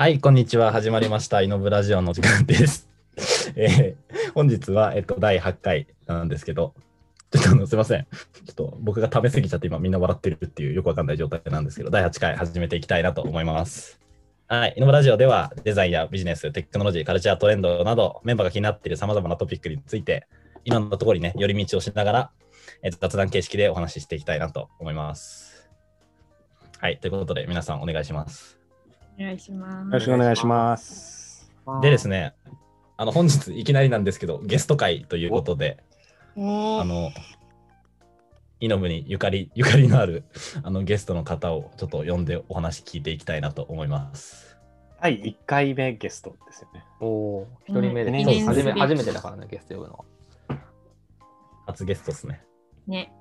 はい、こんにちは。始まりました。イノブラジオの時間です。えー本日は、えっと、第8回なんですけど、ちょっとあのすいません。ちょっと僕が食べ過ぎちゃって今みんな笑ってるっていうよくわかんない状態なんですけど、第8回始めていきたいなと思います。はい、イノブラジオではデザインやビジネス、テクノロジー、カルチャートレンドなどメンバーが気になっている様々なトピックについて、いろんなところにね、寄り道をしながら、えっと雑談形式でお話ししていきたいなと思います。はい、ということで皆さんお願いします。お願いします。よろしくお願いします。でですね、あの本日いきなりなんですけど、ゲスト会ということで、おあの、イノブにゆかりゆかりのあるあのゲストの方をちょっと呼んでお話聞いていきたいなと思います。第1回目ゲストですよね。おお、一人目で、うん初め初めてだからね、ゲスト呼ぶのは。初ゲストですね。ね。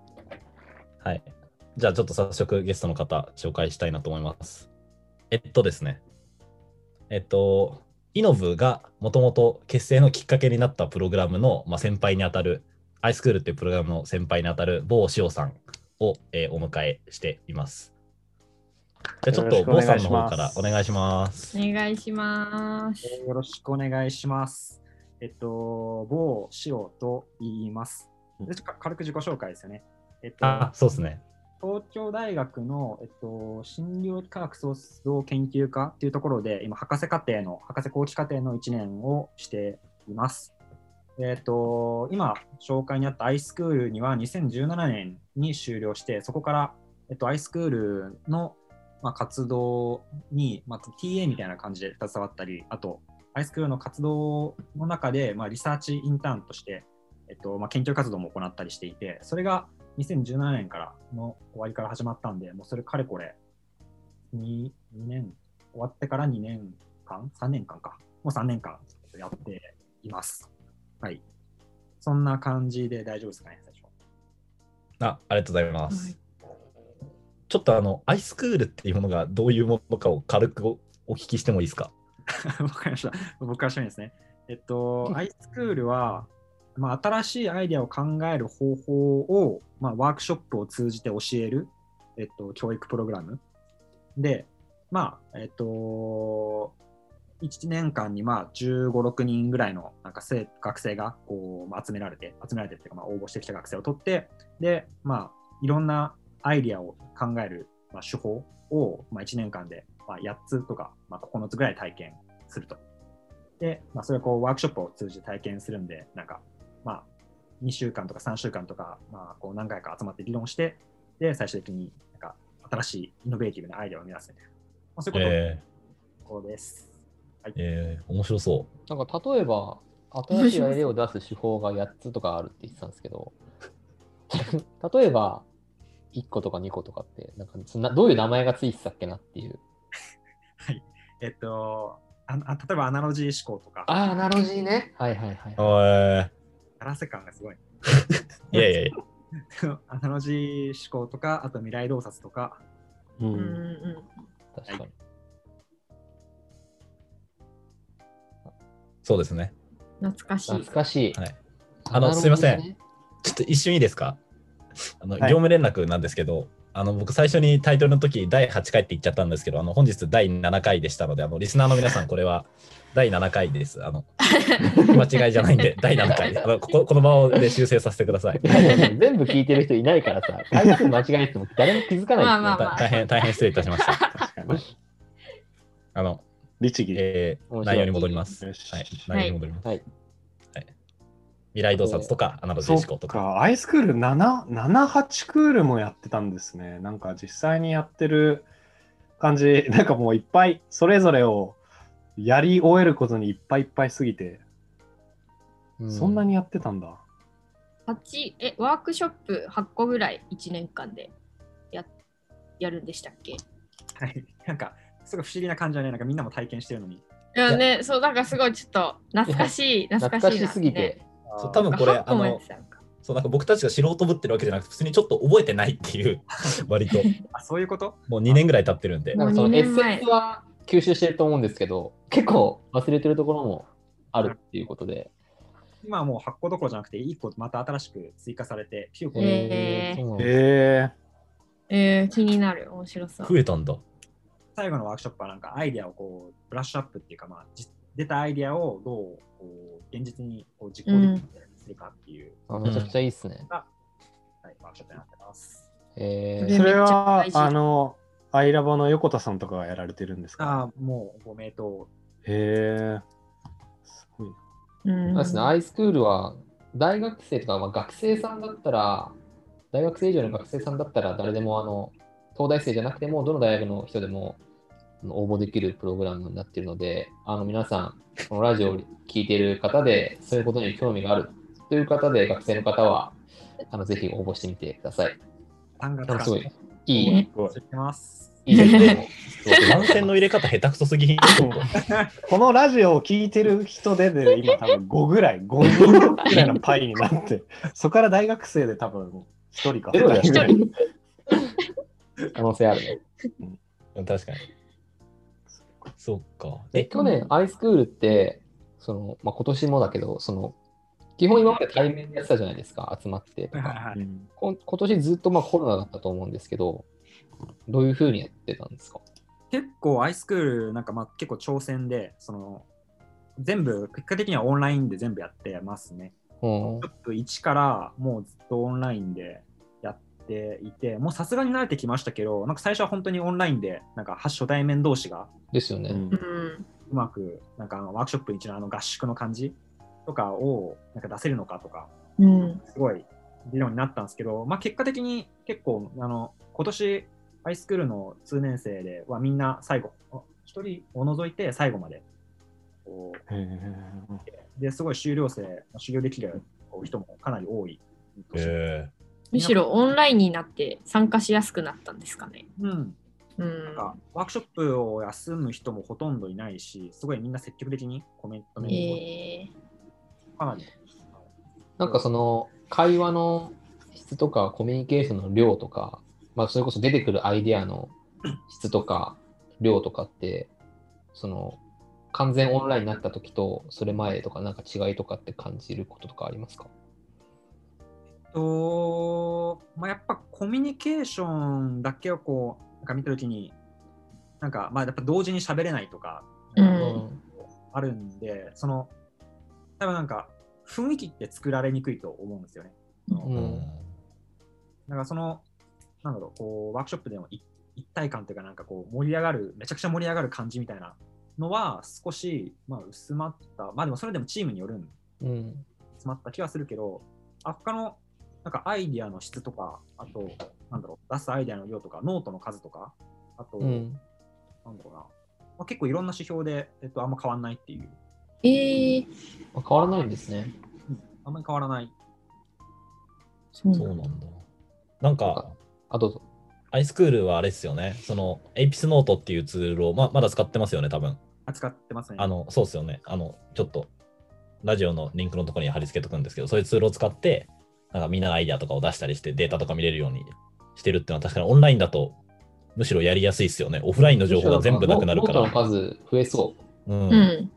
はい。じゃあちょっと早速ゲストの方紹介したいなと思います。えっとですね。えっと、イノブがもともと結成のきっかけになったプログラムの、まあ、先輩にあたる、アイスクールっていうプログラムの先輩にあたる某塩さんを、えーお迎えしています。じゃあちょっと某さんの方からお願いします。お願いします。よろしくお願いします。えっと、某塩と言います。でちょっと軽く自己紹介ですよね。えっと、あ、そうですね。東京大学の、えっと、診療科学創造研究科っていうところで、今、博士課程の、博士後期課程の1年をしています。えっと、今、紹介にあったアイスクールには2017年に終了して、そこから、えっと、アイスクールの、まあ、活動に、まあ、TA みたいな感じで携わったり、あと、アイスクールの活動の中で、まあ、リサーチインターンとして、えっとまあ、研究活動も行ったりしていて、それが2017年からの終わりから始まったんで、もうそれかれこれ 2, 2年、終わってから2年間 ?3 年間か。もう3年間やっています。はい。そんな感じで大丈夫ですかね、最初。あありがとうございます。はいちょっとあの、アイスクールっていうものがどういうものかを軽くおお聞きしてもいいですか？わかりました。僕からしてみですね。えっと、アイスクールは、まあ、新しいアイデアを考える方法を、まあ、ワークショップを通じて教える、えっと、教育プログラム。で、まあ、えっと、1年間にまあ15、6人ぐらいのなんか生学生がこう、まあ、集められて、集められてっていうか、まあ、応募してきた学生を取って、で、まあ、いろんなアイディアを考える、まあ、手法を、まあ、1年間で、まあ、8つとか、まあ、9つぐらい体験すると。で、まあ、それをこうワークショップを通じて体験するんで、なんか、まあ、2週間とか3週間とか、まあ、こう何回か集まって議論して、で、最終的になんか新しいイノベーティブなアイデアを生み出すみたいな。まあ、そういうことえこうです。はいー、えー、面白そなんか例えば、新しいアイデアを出す手法が8つとかあるって言ってたんですけど、例えば、1個とか2個とかって、なんかそんなどういう名前がついてたっけなっていう。はい。えっと、ああ例えばアナロジー思考とか、ああ、アナロジーね。はいはいはい。う。おーガラセ感がすごい。いやいやいや。アナロジー思考とか、あと未来洞察とか、ううんうん確かに。そうですね。懐かしい懐。かしい。はいあのすいません。ちょっと一瞬いいですか？あの、はい業務連絡なんですけど、あの僕最初にタイトルの時第8回って言っちゃったんですけど、あの本日第7回でしたので、あのリスナーの皆さんこれは第7回です。あの間違いじゃないんで 第7回。あのこここの場をで修正させてください。全部聞いてる人いないからさ、回数間違えても誰も気づかないですよまあまあまだ大変大変失礼いたしました。あの、律儀。えー内容に戻ります。はい、内容に戻ります。はい。未来洞察とかアナロジー思考とか。か、アイスクール7、7、8クールもやってたんですね。なんか実際にやってる感じ、なんかもういっぱい、それぞれをやり終えることにいっぱいいっぱいすぎて、うそんなにやってたんだ。八えワークショップ8個ぐらい1年間でややるんでしたっけ？いはい。なんか、すごい不思議な感じだね。なんかみんなも体験してるのに。やね、そう、なんかすごいちょっと懐かしい、懐かしいな懐かしすぎて。そう多分これ8あのそうなんか僕たちが素人ぶってるわけじゃなくて普通にちょっと覚えてないっていう割とあ、そういうこと？もう2年ぐらい経ってるんで。なんかそのもう二年前エッセンスは吸収してると思うんですけど、結構忘れてるところもあるっていうことで。今はもう8個どころじゃなくて、1個また新しく追加されて、9個。えーそうなんだへええー、気になる、面白そう。増えたんだ。最後のワークショップはなんかアイデアをこうブラッシュアップっていうか、まあ、じ出たアイデアをどうこう現実にこう実行できるようにするかっていう、あめちゃくちゃいいっすね。はい、ワークショップになってます。えーそれはあの、アイラボの横田さんとかがやられてるんですか？ああ、もうご名答。へえ。すごいな。うんそうですね、アイスクールは大学生とか、まあ、学生さんだったら、大学生以上の学生さんだったら、誰でもあの東大生じゃなくても、どの大学の人でも応募できるプログラムになっているので、あの皆さん、このラジオを聞いている方で、そういうことに興味があるという方で、学生の方は、あのぜひ応募してみてください。3月かすごいいい、ね。いいですね。番線の入れ方下手くそすぎん。このラジオを聞いてる人でで、今多分5ぐらい、5人ぐらいのパイになって、そこから大学生で多分1人かゼロだよ2人ぐらい。可能性あるね。確かに。そっか。で去年、アイスクールって、そのまあ、今年もだけど、その基本今まで対面でやってたじゃないですか、集まってとか。はいはい今年ずっとまあコロナだったと思うんですけど、どういうふうにやってたんですか？結構アイスクールなんかまあ結構挑戦で、その全部、結果的にはオンラインで全部やってますね。うんちょっと1からもうずっとオンラインでやっていて、もうさすがに慣れてきましたけど、なんか最初は本当にオンラインで、なんか初対面同士がですよね。うんうまく、なんかワークショップに一のあの合宿の感じとかをなんか出せるのかとか、うん。すごい議論になったんですけど、まあ、結果的に結構あの今年ハイスクールの通年生ではみんな最後一人を除いて最後までですごい修了生修行できる人もかなり多いむしろオンラインになって参加しやすくなったんですかね。うん、うん。なんかワークショップを休む人もほとんどいないしすごいみんな積極的にコメントにえかなり、なんかその会話の質とかコミュニケーションの量とか、まあ、それこそ出てくるアイデアの質とか量とかって、その完全オンラインになった時とそれ前とかなんか違いとかって感じることとかありますか？と、まあ、やっぱコミュニケーションだけをこう、なんか見たときに、なんか、まあ、やっぱ同時に喋れないとか、あるんで、その、多分なんか、雰囲気って作られにくいと思うんですよね。うんからその、なんだろう、こう、ワークショップでも一一体感というか、なんかこう、盛り上がる、めちゃくちゃ盛り上がる感じみたいなのは、少し、まあ、薄まった。まあ、でもそれでもチームによるんうん。詰まった気はするけど、あ他のなんかアイディアの質とか、あと、なんだろう、出すアイディアの量とか、ノートの数とか、あと、うん。なんだろうな、まあ、結構いろんな指標で、えっと、あんま変わんないっていう、えー、まあ変わらないんですね。あんまり変わらない。そうなんだ。なんか、あ、どうぞ。アイスクールはあれですよね。その、エイピスノートっていうツールを、ままだ使ってますよね、多分。扱ってますね。あの、そうですよね。あの、ちょっと、ラジオのリンクのところに貼り付けとくんですけど、そういうツールを使って、なんかみんなのアイデアとかを出したりして、データとか見れるようにしてるっていうのは、確かにオンラインだと、むしろやりやすいですよね。オフラインの情報が全部なくなるから。数増えそう。うんうん。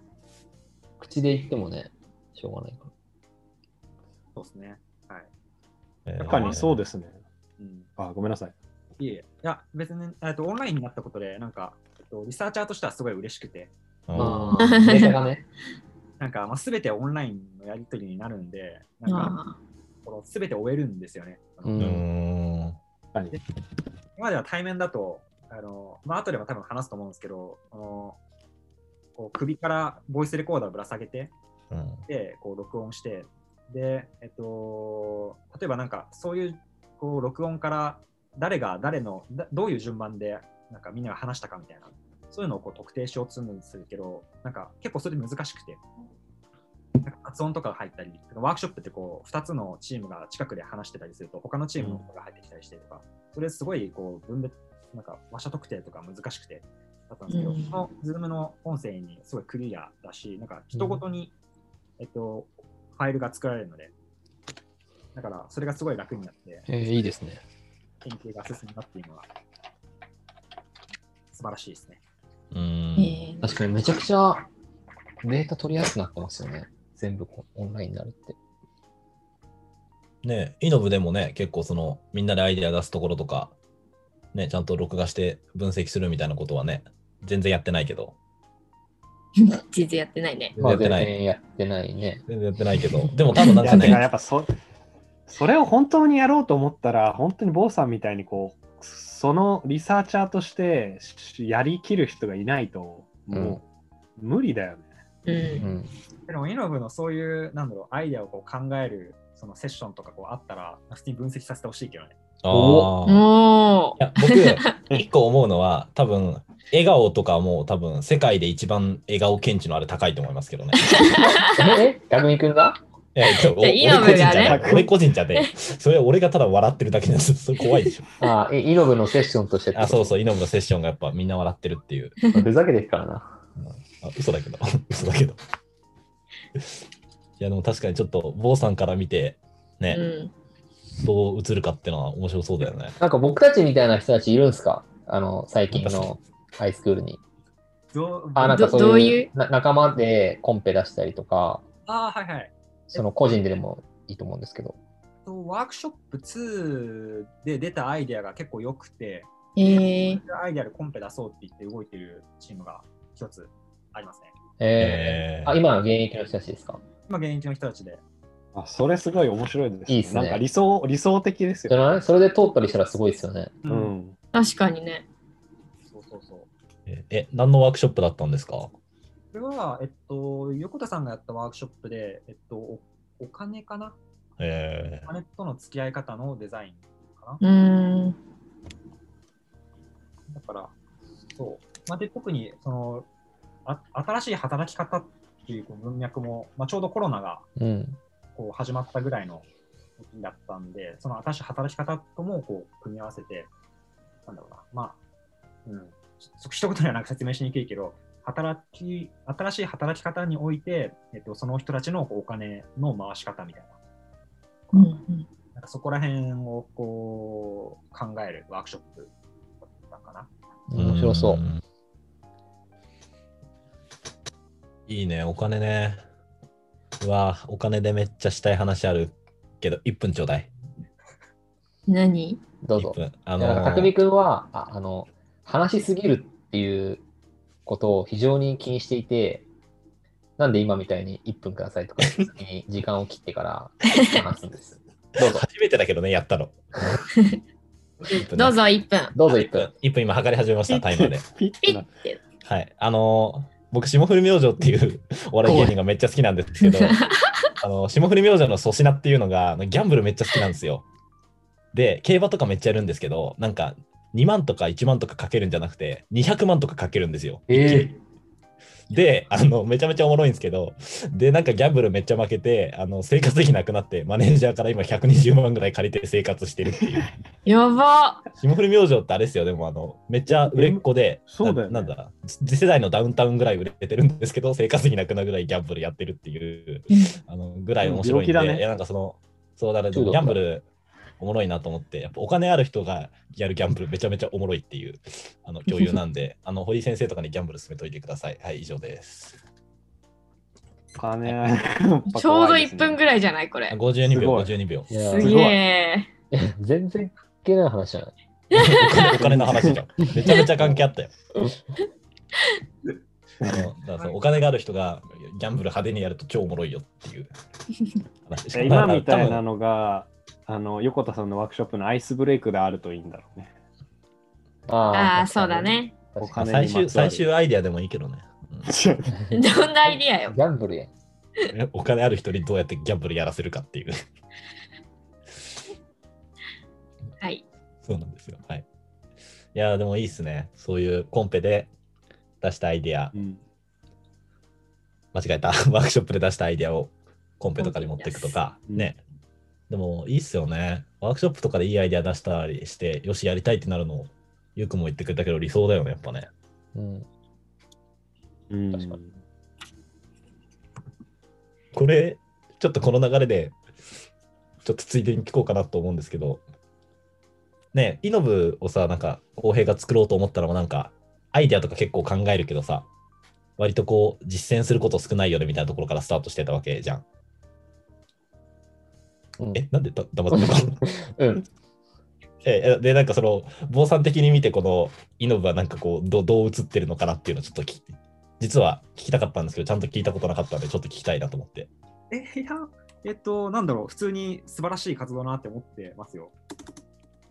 口で言ってもね、しょうがないから。そうですね。はい。えー確かにそうですね。うん、あ、ごめんなさい。いえいえ、いや、別に、えっと、オンラインになったことで、なんか、えっと、リサーチャーとしてはすごい嬉しくて、うんまあ、データがね。なんか、まあ、全てオンラインのやり取りになるんで、なんか、あこの全て終えるんですよね。うん。はい今までは対面だと、あのまあ後でも多分話すと思うんですけど、あのこう首からボイスレコーダーをぶら下げて、うん。で、こう録音して、で、えっと、例えばなんかそういうこう録音から誰が誰のだどういう順番でなんかみんなが話したかみたいな、そういうのをこう特定しようとするんですけど、なんか結構それで難しくて、なんか発音とかが入ったり、ワークショップってこう2つのチームが近くで話してたりすると、他のチームの人が入ってきたりしてとか、それすごいこう分別、なんか話者特定とか難しくてだったんですけど、うんこの Zoom の音声にすごいクリアだし、なんか人ごとに、えっと、ファイルが作られるので、だからそれがすごい楽になって、えーいいですね。研究が進んだっていうのは素晴らしいですね。うんーえー確かにめちゃくちゃデータ取りやすくなってますよね。全部こうオンラインになるって。ねイノブでもね、結構その、みんなでアイデア出すところとか、ね、ちゃんと録画して分析するみたいなことはね、全然やってないけど。全然やってないね。全ま然やってない。あ全然やってないね。全然やってないけど。でも多分なんかいややね、っぱそそれを本当にやろうと思ったら、本当に坊さんみたいにこう、そのリサーチャーとしてしやりきる人がいないと、もう無理だよね。う。うんん。でも、イノブのそういう、なんだろう、アイデアをこう考える、そのセッションとかこうあったら、普通に分析させてほしいけどね。おーいや僕、一個思うのは、多分笑顔とかはもう多分世界で一番笑顔検知のあれ高いと思いますけどね。え？匠海くんが？いやちょおでイノブ俺個人じゃがね。俺個人じゃねそれ俺がただ笑ってるだけなんです。それ怖いでしょ。ああ、えイノブのセッションとしてあ、そうそう、イノブのセッションがやっぱみんな笑ってるっていう。ふざけてるからな。あ嘘だけど、嘘だけど。いや、でも確かにちょっと、坊さんから見て、ね、うん。どう映るかっていうのは面白そうだよね。なんか僕たちみたいな人たちいるんですか？あの、最近のハイスクールに。どうあ、なんかそういう仲間でコンペ出したりとか、あーはいはい。その個人ででもいいと思うんですけど。とワークショップ2で出たアイデアが結構良くて、えー、アイデアでコンペ出そうって言って動いてるチームが一つありますね。えー、えーあ、今の現役の人たちですか？今、現役の人たちで。あそれすごい面白いです、ね。いいっすねなんか理想理想的ですよ。じゃない？それで通ったりしたらすごいですよね。ううんん。確かにね。そうそうそう。え、え何のワークショップだったんですか？これは、えっと、横田さんがやったワークショップで、えっと、おお金かな？えお金との付き合い方のデザインかうーん。なだから、そう。まあ、で、特に、その、あ新しい働き方っていうこう文脈も、まあ、ちょうどコロナがうん。こう始まったぐらいの時だったんで、その新しい働き方ともこう組み合わせて、なんだろうな、まあ、うん、そ一言ではなんか説明しにくいけど、働き、新しい働き方において、えっと、その人たちのこうお金の回し方みたいな、うんうんなんかそこら辺をこう考えるワークショップだったかな。面白そう。んいいね、お金ね。うわ、お金でめっちゃしたい話あるけど、1分ちょうだい。何？1どうぞ。分。あいやなんかの匠くんはああの話しすぎるっていうことを非常に気にしていて、なんで今みたいに1分くださいとか、先に時間を切ってから話すんです。どうぞ。初めてだけどね、やったの。どうぞ1分。どうぞ1分。1分今測り始めました、タイマーで。はい。あのー僕、霜降り明星っていう お笑い芸人がめっちゃ好きなんですけど、あの霜降り明星の粗品っていうのが、ギャンブルめっちゃ好きなんですよ。で、競馬とかめっちゃやるんですけど、なんか、2万とか1万とかかけるんじゃなくて、200万とかかけるんですよ。えで、あの、めちゃめちゃおもろいんですけど、で、なんかギャンブルめっちゃ負けて、あの、生活費なくなって、マネージャーから今120万ぐらい借りて生活してるっていう。やば。霜降り明星ってあれですよ、でもあの、めっちゃ売れっ子で、そうだよね。ななんだ、次世代のダウンタウンぐらい売れてるんですけど、生活費なくなるぐらいギャンブルやってるっていう、あのぐらい面白いんで、ね。いや、なんかその、そうだね、ギャンブルおもろいなと思って、やっぱお金ある人がやるギャンブルめちゃめちゃおもろいっていうあの共有なんで、あの堀井先生とかにギャンブル進めといてください。はい、以上です。金 ちょうど1分ぐらいじゃない？こあれ。52秒、すごい52秒。すげえ。全然関係ない話じゃない？お 金お金の話じゃん。めちゃめちゃ関係あったよ。あのだからお金がある人がギャンブル派手にやると超おもろいよっていう話。え今みたいなのが、あの横田さんのワークショップのアイスブレイクであるといいんだろうね。あああ、そうだ。ね。お金最終最終アイデアでもいいけどね。う んどんなアイディアよ。ギャンブルやお金ある人にどうやってギャンブルやらせるかっていう。はい。そうなんですよ。はい。いや、でもいいっすね。そういうコンペで出したアイデア、うん間違えた。ワークショップで出したアイデアをコンペとかに持っていくとか、うんね。でもいいっすよね。ワークショップとかでいいアイデア出したりして、よし、やりたいってなるの、ゆうくんも言ってくれたけど理想だよね、やっぱね。うん。うん確かにこれ、ちょっとこの流れで、ちょっとついでに聞こうかなと思うんですけど、ねイノブをさ、なんか、浩平が作ろうと思ったのも、なんか、アイデアとか結構考えるけどさ、割とこう、実践すること少ないよねみたいなところからスタートしてたわけじゃん。うんえ、なんでだ黙ってたの？うん。えで、なんかその、坊さん的に見て、このイノブはなんかこうど、どう映ってるのかなっていうのをちょっとき実は聞きたかったんですけど、ちゃんと聞いたことなかったんで、ちょっと聞きたいなと思って。え、いや、えっと、なんだろう、普通に素晴らしい活動だなって思ってますよ。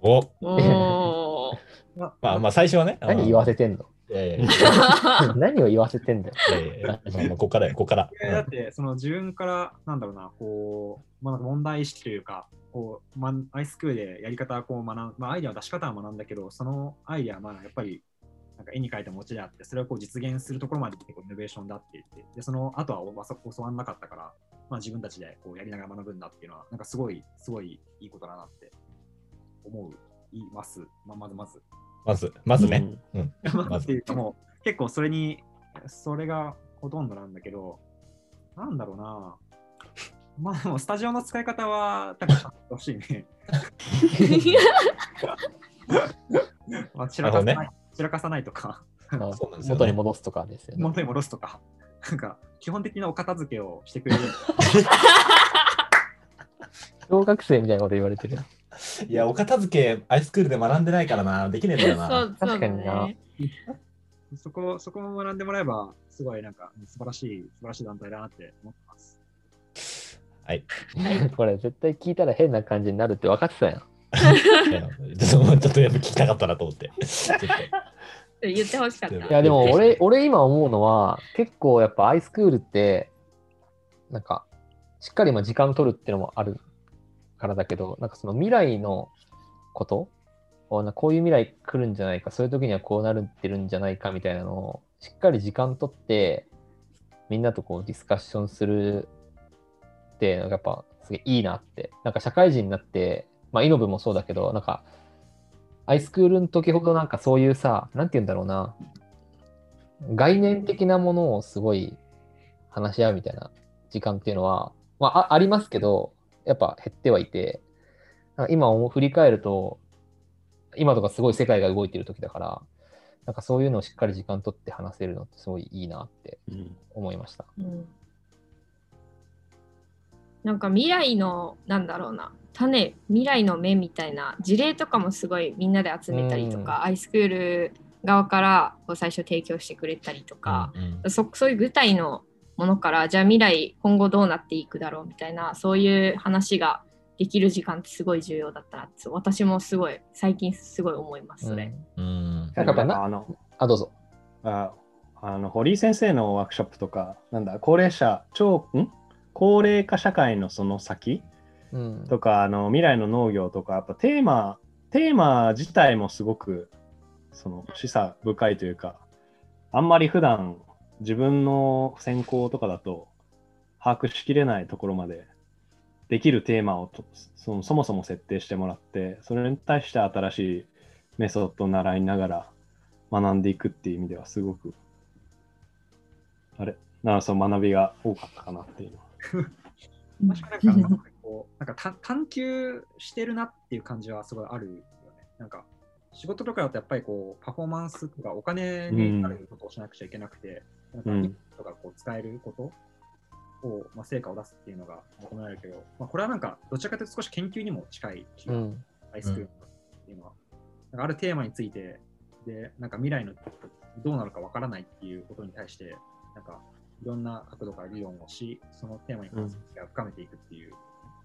おお まあまあ、最初はね。何言わせてんの？何を言わせてんだよ。ここからよ、ここから。だって、その自分から、なんだろうな、こう、まあ、問題意識というか、こう、ま、アイスクールでやり方をこう学ん、まあ、アイデアの出し方は学んだけど、そのアイデアはまあやっぱり、なんか絵に描いた餅であって、それをこう実現するところまで結構イノベーションだって言って、で、その後はお教わんなかったから、まあ自分たちでこうやりながら学ぶんだっていうのは、なんかすごい、すごいいいことだなって思う、います。まあ、まずまず。まず、まずね。うん。ままずあっていうかもう結構それに、それがほとんどなんだけど、なんだろうな。まあでもスタジオの使い方は多分ちゃんと欲しいね。まあ散らかさない、なる散らかさないとか、まあそうなんですよね元に戻すとかですよね。元に戻すとか、なんか基本的なお片付けをしてくれる。小学生みたいなこと言われてる。いや、お片付け、アイスクールで学んでないからな、できねえんだよな。そうそうだ確かになね。そこ、そこも学んでもらえば、すごいなんか素晴らしい、素晴らしい団体だなって思ってます。はい。これ絶対聞いたら変な感じになるって分かってたやん。ちょっとちょっとやっぱ聞きたかったなと思って。ちょっと言ってほしかった。いいやでも俺俺今思うのは結構やっぱアイスクールってなんかしっかりまあ時間取るっていうのもあるからだけどなんかその未来のことをなこういう未来来るんじゃないかそういう時にはこうなるってるんじゃないかみたいなのをしっかり時間取ってみんなとこうディスカッションするってなんかやっぱすげえいいなって。なんか社会人になってまあイノブもそうだけどなんかアイスクールの時ほどなんかそういうさ、なんて言うんだろうな、概念的なものをすごい話し合うみたいな時間っていうのは、ま、あありますけど、やっぱ減ってはいて、今思う振り返ると、今とかすごい世界が動いてる時だから、なんかそういうのをしっかり時間取って話せるのってすごいいいなってうん思いました。うん。なんか未来のなんだろうな。種未来の芽みたいな事例とかもすごいみんなで集めたりとか、アイスクール側からこう最初提供してくれたりとか、うんうん。そそういう具体のものからじゃあ未来今後どうなっていくだろうみたいなそういう話ができる時間ってすごい重要だったなって私もすごい最近すごい思いますそれ。うんなんなあのあ、どうぞ。ああの堀井先生のワークショップとか、なんだ、高齢者、超、ん？高齢化社会のその先？うん。とか、あの未来の農業とか、やっぱテーマ、テーマ自体もすごくその示唆深いというか、あんまり普段自分の専攻とかだと把握しきれないところまでできるテーマをとそのそもそも設定してもらって、それに対して新しいメソッドを習いながら学んでいくっていう意味ではすごく、あれ、ならその学びが多かったかなっていうのは。確かになんかこう、なんか探探求してるなっていう感じはすごいあるよね。なんか仕事とかだとやっぱりこうパフォーマンスとかお金になることをしなくちゃいけなくて、うんなんかとかこう使えることを、まあ、成果を出すっていうのが求められるけど、まあ、これはなんかどちらかというと少し研究にも近い気が、うん。アイスクールっていうのは。なんかあるテーマについて、で、なんか未来のどうなるかわからないっていうことに対して、なんかいろんな角度から議論をし、そのテーマに関する知識を深めていくっていう、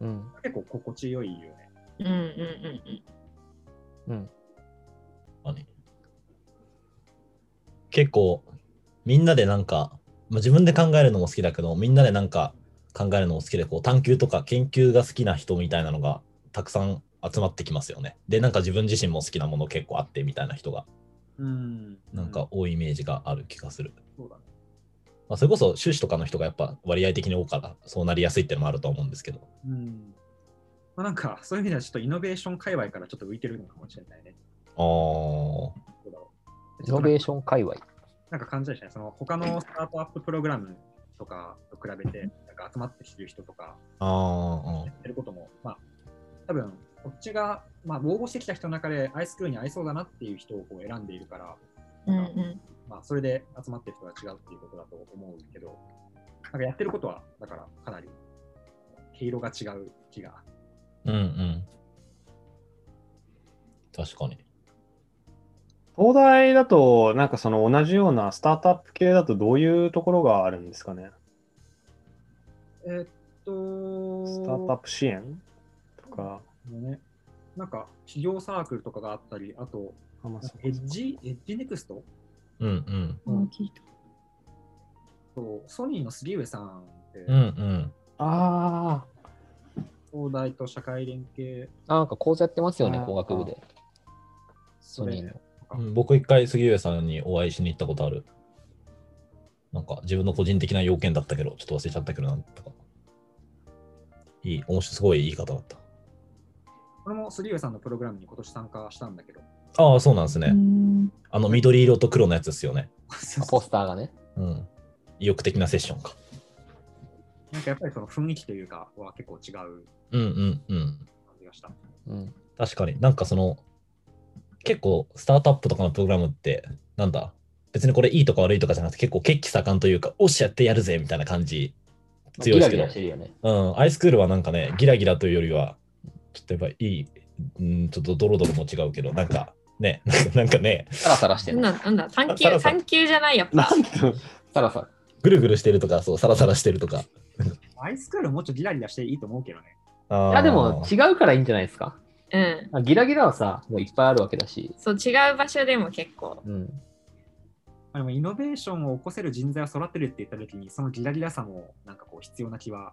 うん。結構心地よいよね。うんうんうんうんうん。何結構みんなでなんか、まあ、自分で考えるのも好きだけどみんなでなんか考えるのも好きでこう探求とか研究が好きな人みたいなのがたくさん集まってきますよね。でなんか自分自身も好きなもの結構あってみたいな人がうん。なんか多いイメージがある気がする。そうだね。まあ、それこそ修士とかの人がやっぱ割合的に多いからそうなりやすいっていうのもあると思うんですけど。うん。まあ、なんか、そういう意味ではちょっとイノベーション界隈からちょっと浮いてるのかもしれないね。あーどうだろうイノベーション界隈。なんか感じたしね、その他のスタートアッププログラムとかと比べて、なんか集まってきてる人とか、やってることも、まあ、多分こっちが、まあ、応募してきた人の中でアイスクールに合いそうだなっていう人をこう選んでいるから、うんうんまあ、それで集まってる人が違うっていうことだと思うけど、なんかやってることは、だからかなり毛色が違う気が。うんうん。確かに。東大だと、なんかその同じようなスタートアップ系だとどういうところがあるんですかね？えーっと、スタートアップ支援とか、ね、なんか、企業サークルとかがあったり、あと、あまあそうエッジ、エッジネクスト？うんうん。うん。聞いたと、ソニーの杉上さんって、うんうん。あ東大と社会連携、あなんか講座やってますよね工学部で。それ。ソニーの。うん僕一回杉上さんにお会いしに行ったことある。なんか自分の個人的な要件だったけど、ちょっと忘れちゃったけどなんとか。いい、面白い、すごいいい方だった。これも杉上さんのプログラムに今年参加したんだけど、ああ、そうなんですね。うんあの緑色と黒のやつですよね。あポスターがね。うん。意欲的なセッションか。なんかやっぱりその雰囲気というかは結構違ううんうんうん。感じがした。うん。確かになんかその、結構スタートアップとかのプログラムって、なんだ、別にこれいいとか悪いとかじゃなくて結構血気盛んというか、おっしゃってやるぜみたいな感じ強いですけどギラギラし。てるよね。うん、アイスクールはなんかね、ギラギラというよりは、ちょっとやっぱいい、うん、ちょっとドロドロも違うけど、なんかね、なんかね、サラサラしてる。なんだなんだ？探さらさ求探求じゃないやっぱサラサラ。ぐるぐるしてるとか、そう、サラサラしてるとか。アイスクールもうちょっとギラギラしていいと思うけどね。いや、でも違うからいいんじゃないですか？うんあギラギラはさ、もういっぱいあるわけだし。そう違う場所でも結構うん。でもイノベーションを起こせる人材を育てるって言ったときに、そのギラギラさもなんかこう必要な気は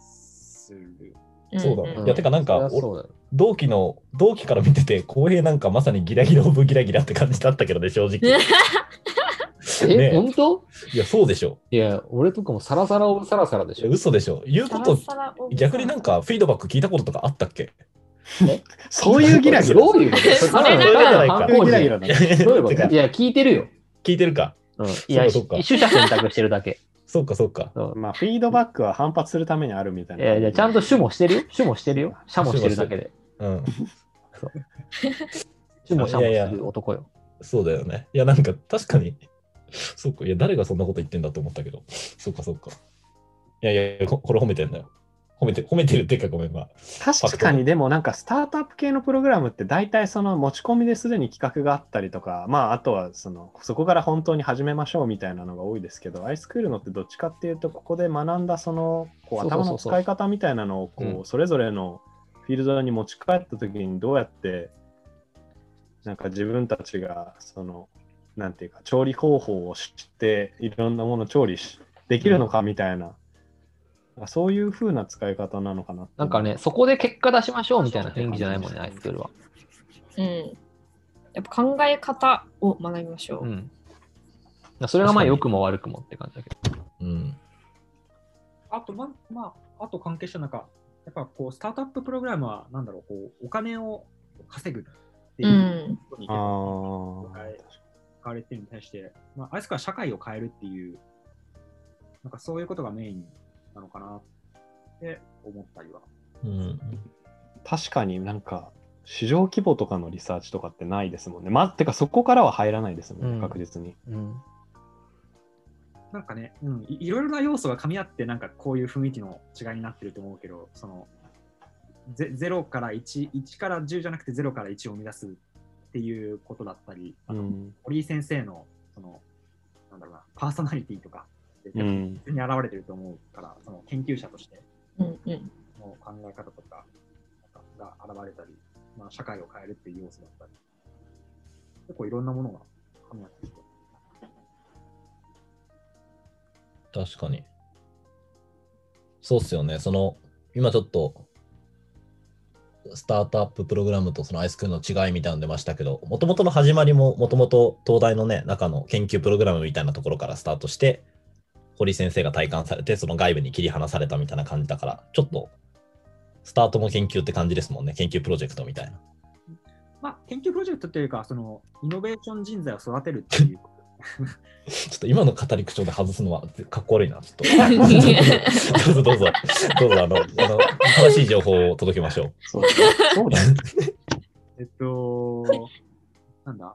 する。そうだ、んいや、てかなんか、同期の、同期から見てて、浩平なんかまさにギラギラオブギラギラって感じだったけどね、正直。え、ね本当？いや、そうでしょ。いや、俺とかもサラサラオブサラサラでしょ。嘘でしょ。言うこと、逆になんかフィードバック聞いたこととかあったっけ？そういうギラギラ。どういうことそれなんかただの反抗期ギラギラだね。どういうことてかいや、聞いてるよ。聞いてるか。うん。いや、取捨選択してるだけ。そうか、そうか。まあ、フィードバックは反発するためにあるみたいな。いやいや、ちゃんと主もしてる？よ。主もしてるよ？社もしてるだけで。うん。主も社もいやいやする男よ。そうだよね。いや、なんか確かに、そうか。いや、誰がそんなこと言ってんだと思ったけど。そうか、そうか。いやいや、ここれ褒めてんだよ。褒めて、褒めてるっていうか、ごめん、まあ。確かにでもなんかスタートアップ系のプログラムって大体その持ち込みですでに企画があったりとか、まああとはそのそこから本当に始めましょうみたいなのが多いですけど、アイスクールのってどっちかっていうとここで学んだそのこう頭の使い方みたいなのをこうんうそれぞれのフィールドに持ち帰った時にどうやってなんか自分たちがそのなんていうか調理方法を知っていろんなものを調理しできるのかみたいな、そういう風な使い方なのかななんかね、そこで結果出しましょうみたいな雰囲気じゃないもんね、アイスクールは。うんやっぱ考え方を学びましょう、うん。それがまあ良くも悪くもって感じだけど。うん。あと、ま、まあ、あと関係者なんか、やっぱこう、スタートアッププログラムは、なんだろう、こう、お金を稼ぐっていううんことに結あ構ーはい使われてるのに対して、まあ、あいつから社会を変えるっていう、なんかそういうことがメインなのかなって思ったりは。うん。確かになんか市場規模とかのリサーチとかってないですもんね。まあ、てかそこからは入らないですもんね、うん確実に。うん。なんかね、うんい、いろいろな要素が噛み合って、なんかこういう雰囲気の違いになってると思うけど、その、ゼ0から1、1から10じゃなくて0から1を生み出すっていうことだったり、あとうん。堀井先生の、その、なんだろうな、パーソナリティとか、うん。普通に現れてると思うから、その研究者としてうんうんの考え方とかが現れたり、まあ、社会を変えるっていう要素だったり、結構いろんなものが噛み合ってきて、確かに。そうっすよね。その、今ちょっと、スタートアッププログラムとそのアイスクールの違いみたいなの出ましたけど、もともとの始まりも、もともと東大のね、中の研究プログラムみたいなところからスタートして、堀先生が体感されて、その外部に切り離されたみたいな感じだから、ちょっと、スタートも研究って感じですもんね。研究プロジェクトみたいな。まあ、研究プロジェクトっていうか、そのイノベーション人材を育てるっていう、ちょっと今の語り口調で外すのはかっこ悪いな。ちょっと。どうぞどうぞ。どうぞあの、あの正しい情報を届けましょう。そうだね。そうだね。えっと、なんだ、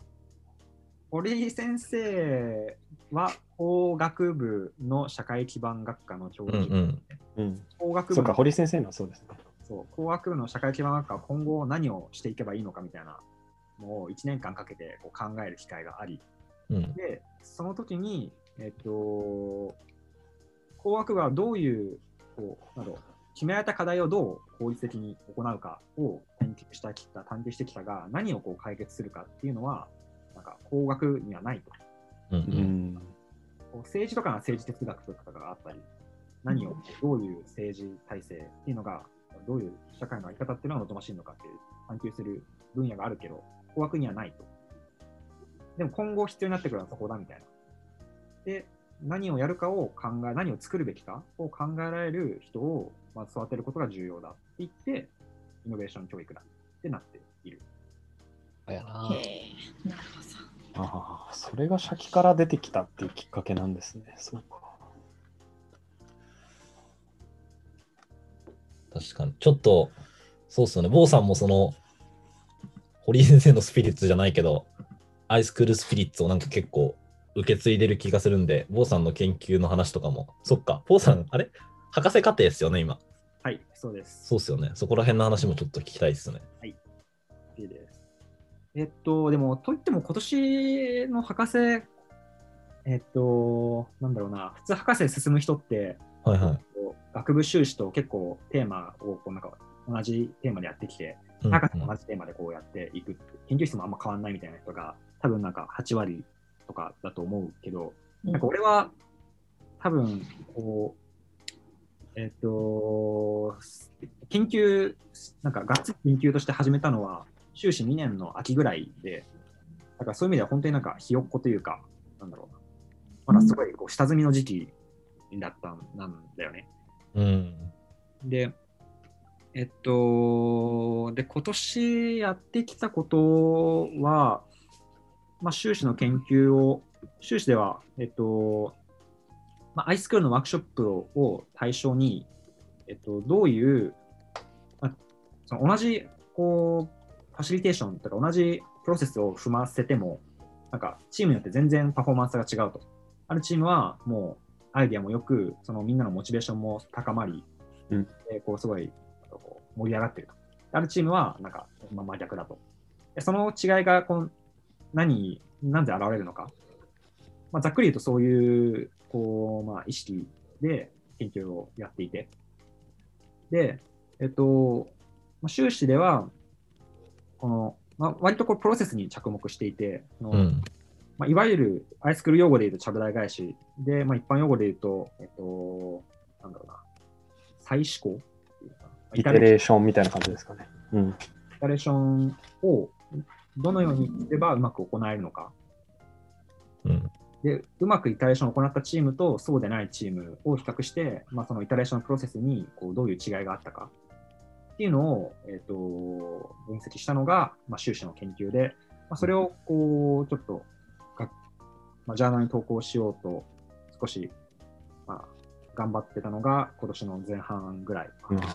堀井先生は工学部の社会基盤学科の教授、うんうん。うん。工学部のそうか、堀先生のはそうですね。そう工学部の社会基盤学科は今後何をしていけばいいのかみたいなのを1年間かけてこう考える機会があり、うん。で、その時に、えっと、工学部はどういう、こう、なんだろう、決められた課題をどう効率的に行うかを研究したきた、探偵してきたが、何をこう解決するかっていうのは、なんか工学にはないと。うん。う。うんう政治とかが政治哲学とかがあったり、何を、どういう政治体制っていうのが、どういう社会の在り方っていうのが望ましいのかっていう探求する分野があるけど、工学にはないと。でも今後必要になってくるのはそこだみたいな。で、何をやるかを考え、何を作るべきかを考えられる人を、まあ、育てることが重要だって言って、イノベーション教育だってなっている。あやななるほど。ああ、それが先から出てきたっていうきっかけなんですね。そうか。確かに。ちょっと、そうっすよね。坊さんもその、堀井先生のスピリッツじゃないけど、アイスクールスピリッツをなんか結構受け継いでる気がするんで、坊さんの研究の話とかも、そっか、坊さん、あれ？博士課程ですよね、今。はい、そうです。そうっすよね。そこら辺の話もちょっと聞きたいですね。いいです。えっと、でも、といっても今年の博士、えっと、なんだろうな、普通博士進む人って、はいはい。学部修士と結構テーマをこうなんか同じテーマでやってきて、うん博士も同じテーマでこうやっていく研究室もあんま変わんないみたいな人が、多分なんか8割とかだと思うけど、うんなんか俺は多分こう、えっと、研究、なんかがっつり研究として始めたのは、修士2年の秋ぐらいで、だからそういう意味では本当になんかひよっこというか、なんだろうな、まだすごいこう下積みの時期だったんなんだよね。うん。で、えっと、で、今年やってきたことは、まあ、修士の研究を、修士では、えっと、まあ、アイスクールのワークショップをを対象に、えっと、どういう、まあ、その同じ、こう、ファシリテーションとか同じプロセスを踏ませても、なんか、チームによって全然パフォーマンスが違うと。あるチームは、もう、アイディアもよく、そのみんなのモチベーションも高まり、うんでこうすごいこう盛り上がってると。あるチームは、なんか、まあ、真逆だと。でその違いがこう何、なんで現れるのか。まあ、ざっくり言うとそういう、こう、まあ、意識で研究をやっていて。で、えっと、まあ、修士では、この、まあ、割とこうプロセスに着目していて、そのうん。まあ、いわゆるアイスクール用語で言うとちゃぶ台返しで、まあ、一般用語で言うと、えっと、なんだろうな、再試行っていうかイテレーションみたいな感じですかね。うん。イタレーションをどのようにすればうまく行えるのか。うん。で、うまくイタレーションを行ったチームとそうでないチームを比較して、まあ、そのイタレーションのプロセスにこうどういう違いがあったかっていうのを、えっと分析したのが、まあ、修士の研究で、まあ、それをこうちょっとが、まあ、ジャーナルに投稿しようと少し、まあ、頑張ってたのが今年の前半ぐらい、うん去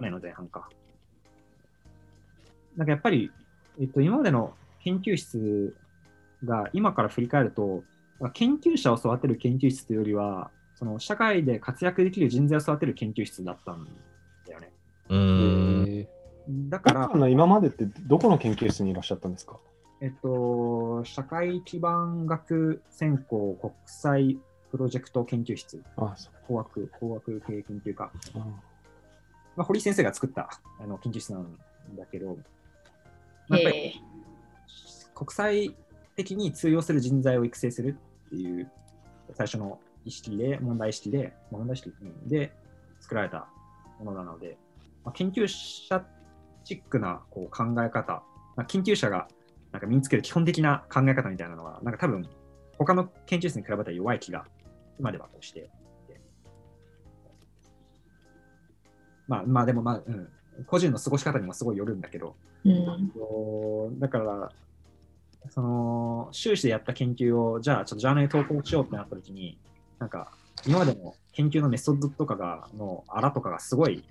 年の前半か。なんかやっぱり、えっと、今までの研究室が今から振り返ると、研究者を育てる研究室というよりは、その社会で活躍できる人材を育てる研究室だったん。うーん。へだから。今までってどこの研究室にいらっしゃったんですか？えっと、社会基盤学専攻国際プロジェクト研究室、あそう工学、工学経営研究科、うんまあ、堀井先生が作ったあの研究室なんだけど、まあやっぱり国際的に通用する人材を育成するっていう最初の意識で、問題意識で、まあ問題意識うんで作られたものなので、まあ、研究者チックなこう考え方、まあ、研究者がなんか身につける基本的な考え方みたいなのは、なんか多分他の研究室に比べたら弱い気が今ではこうして。いて。まあまあでもまあ、うん、個人の過ごし方にもすごいよるんだけど、うん。だから、その修士でやった研究を、じゃあちょっとジャーナルに投稿しようってなった時に、なんか今までの研究のメソッドとかが、のあらとかがすごい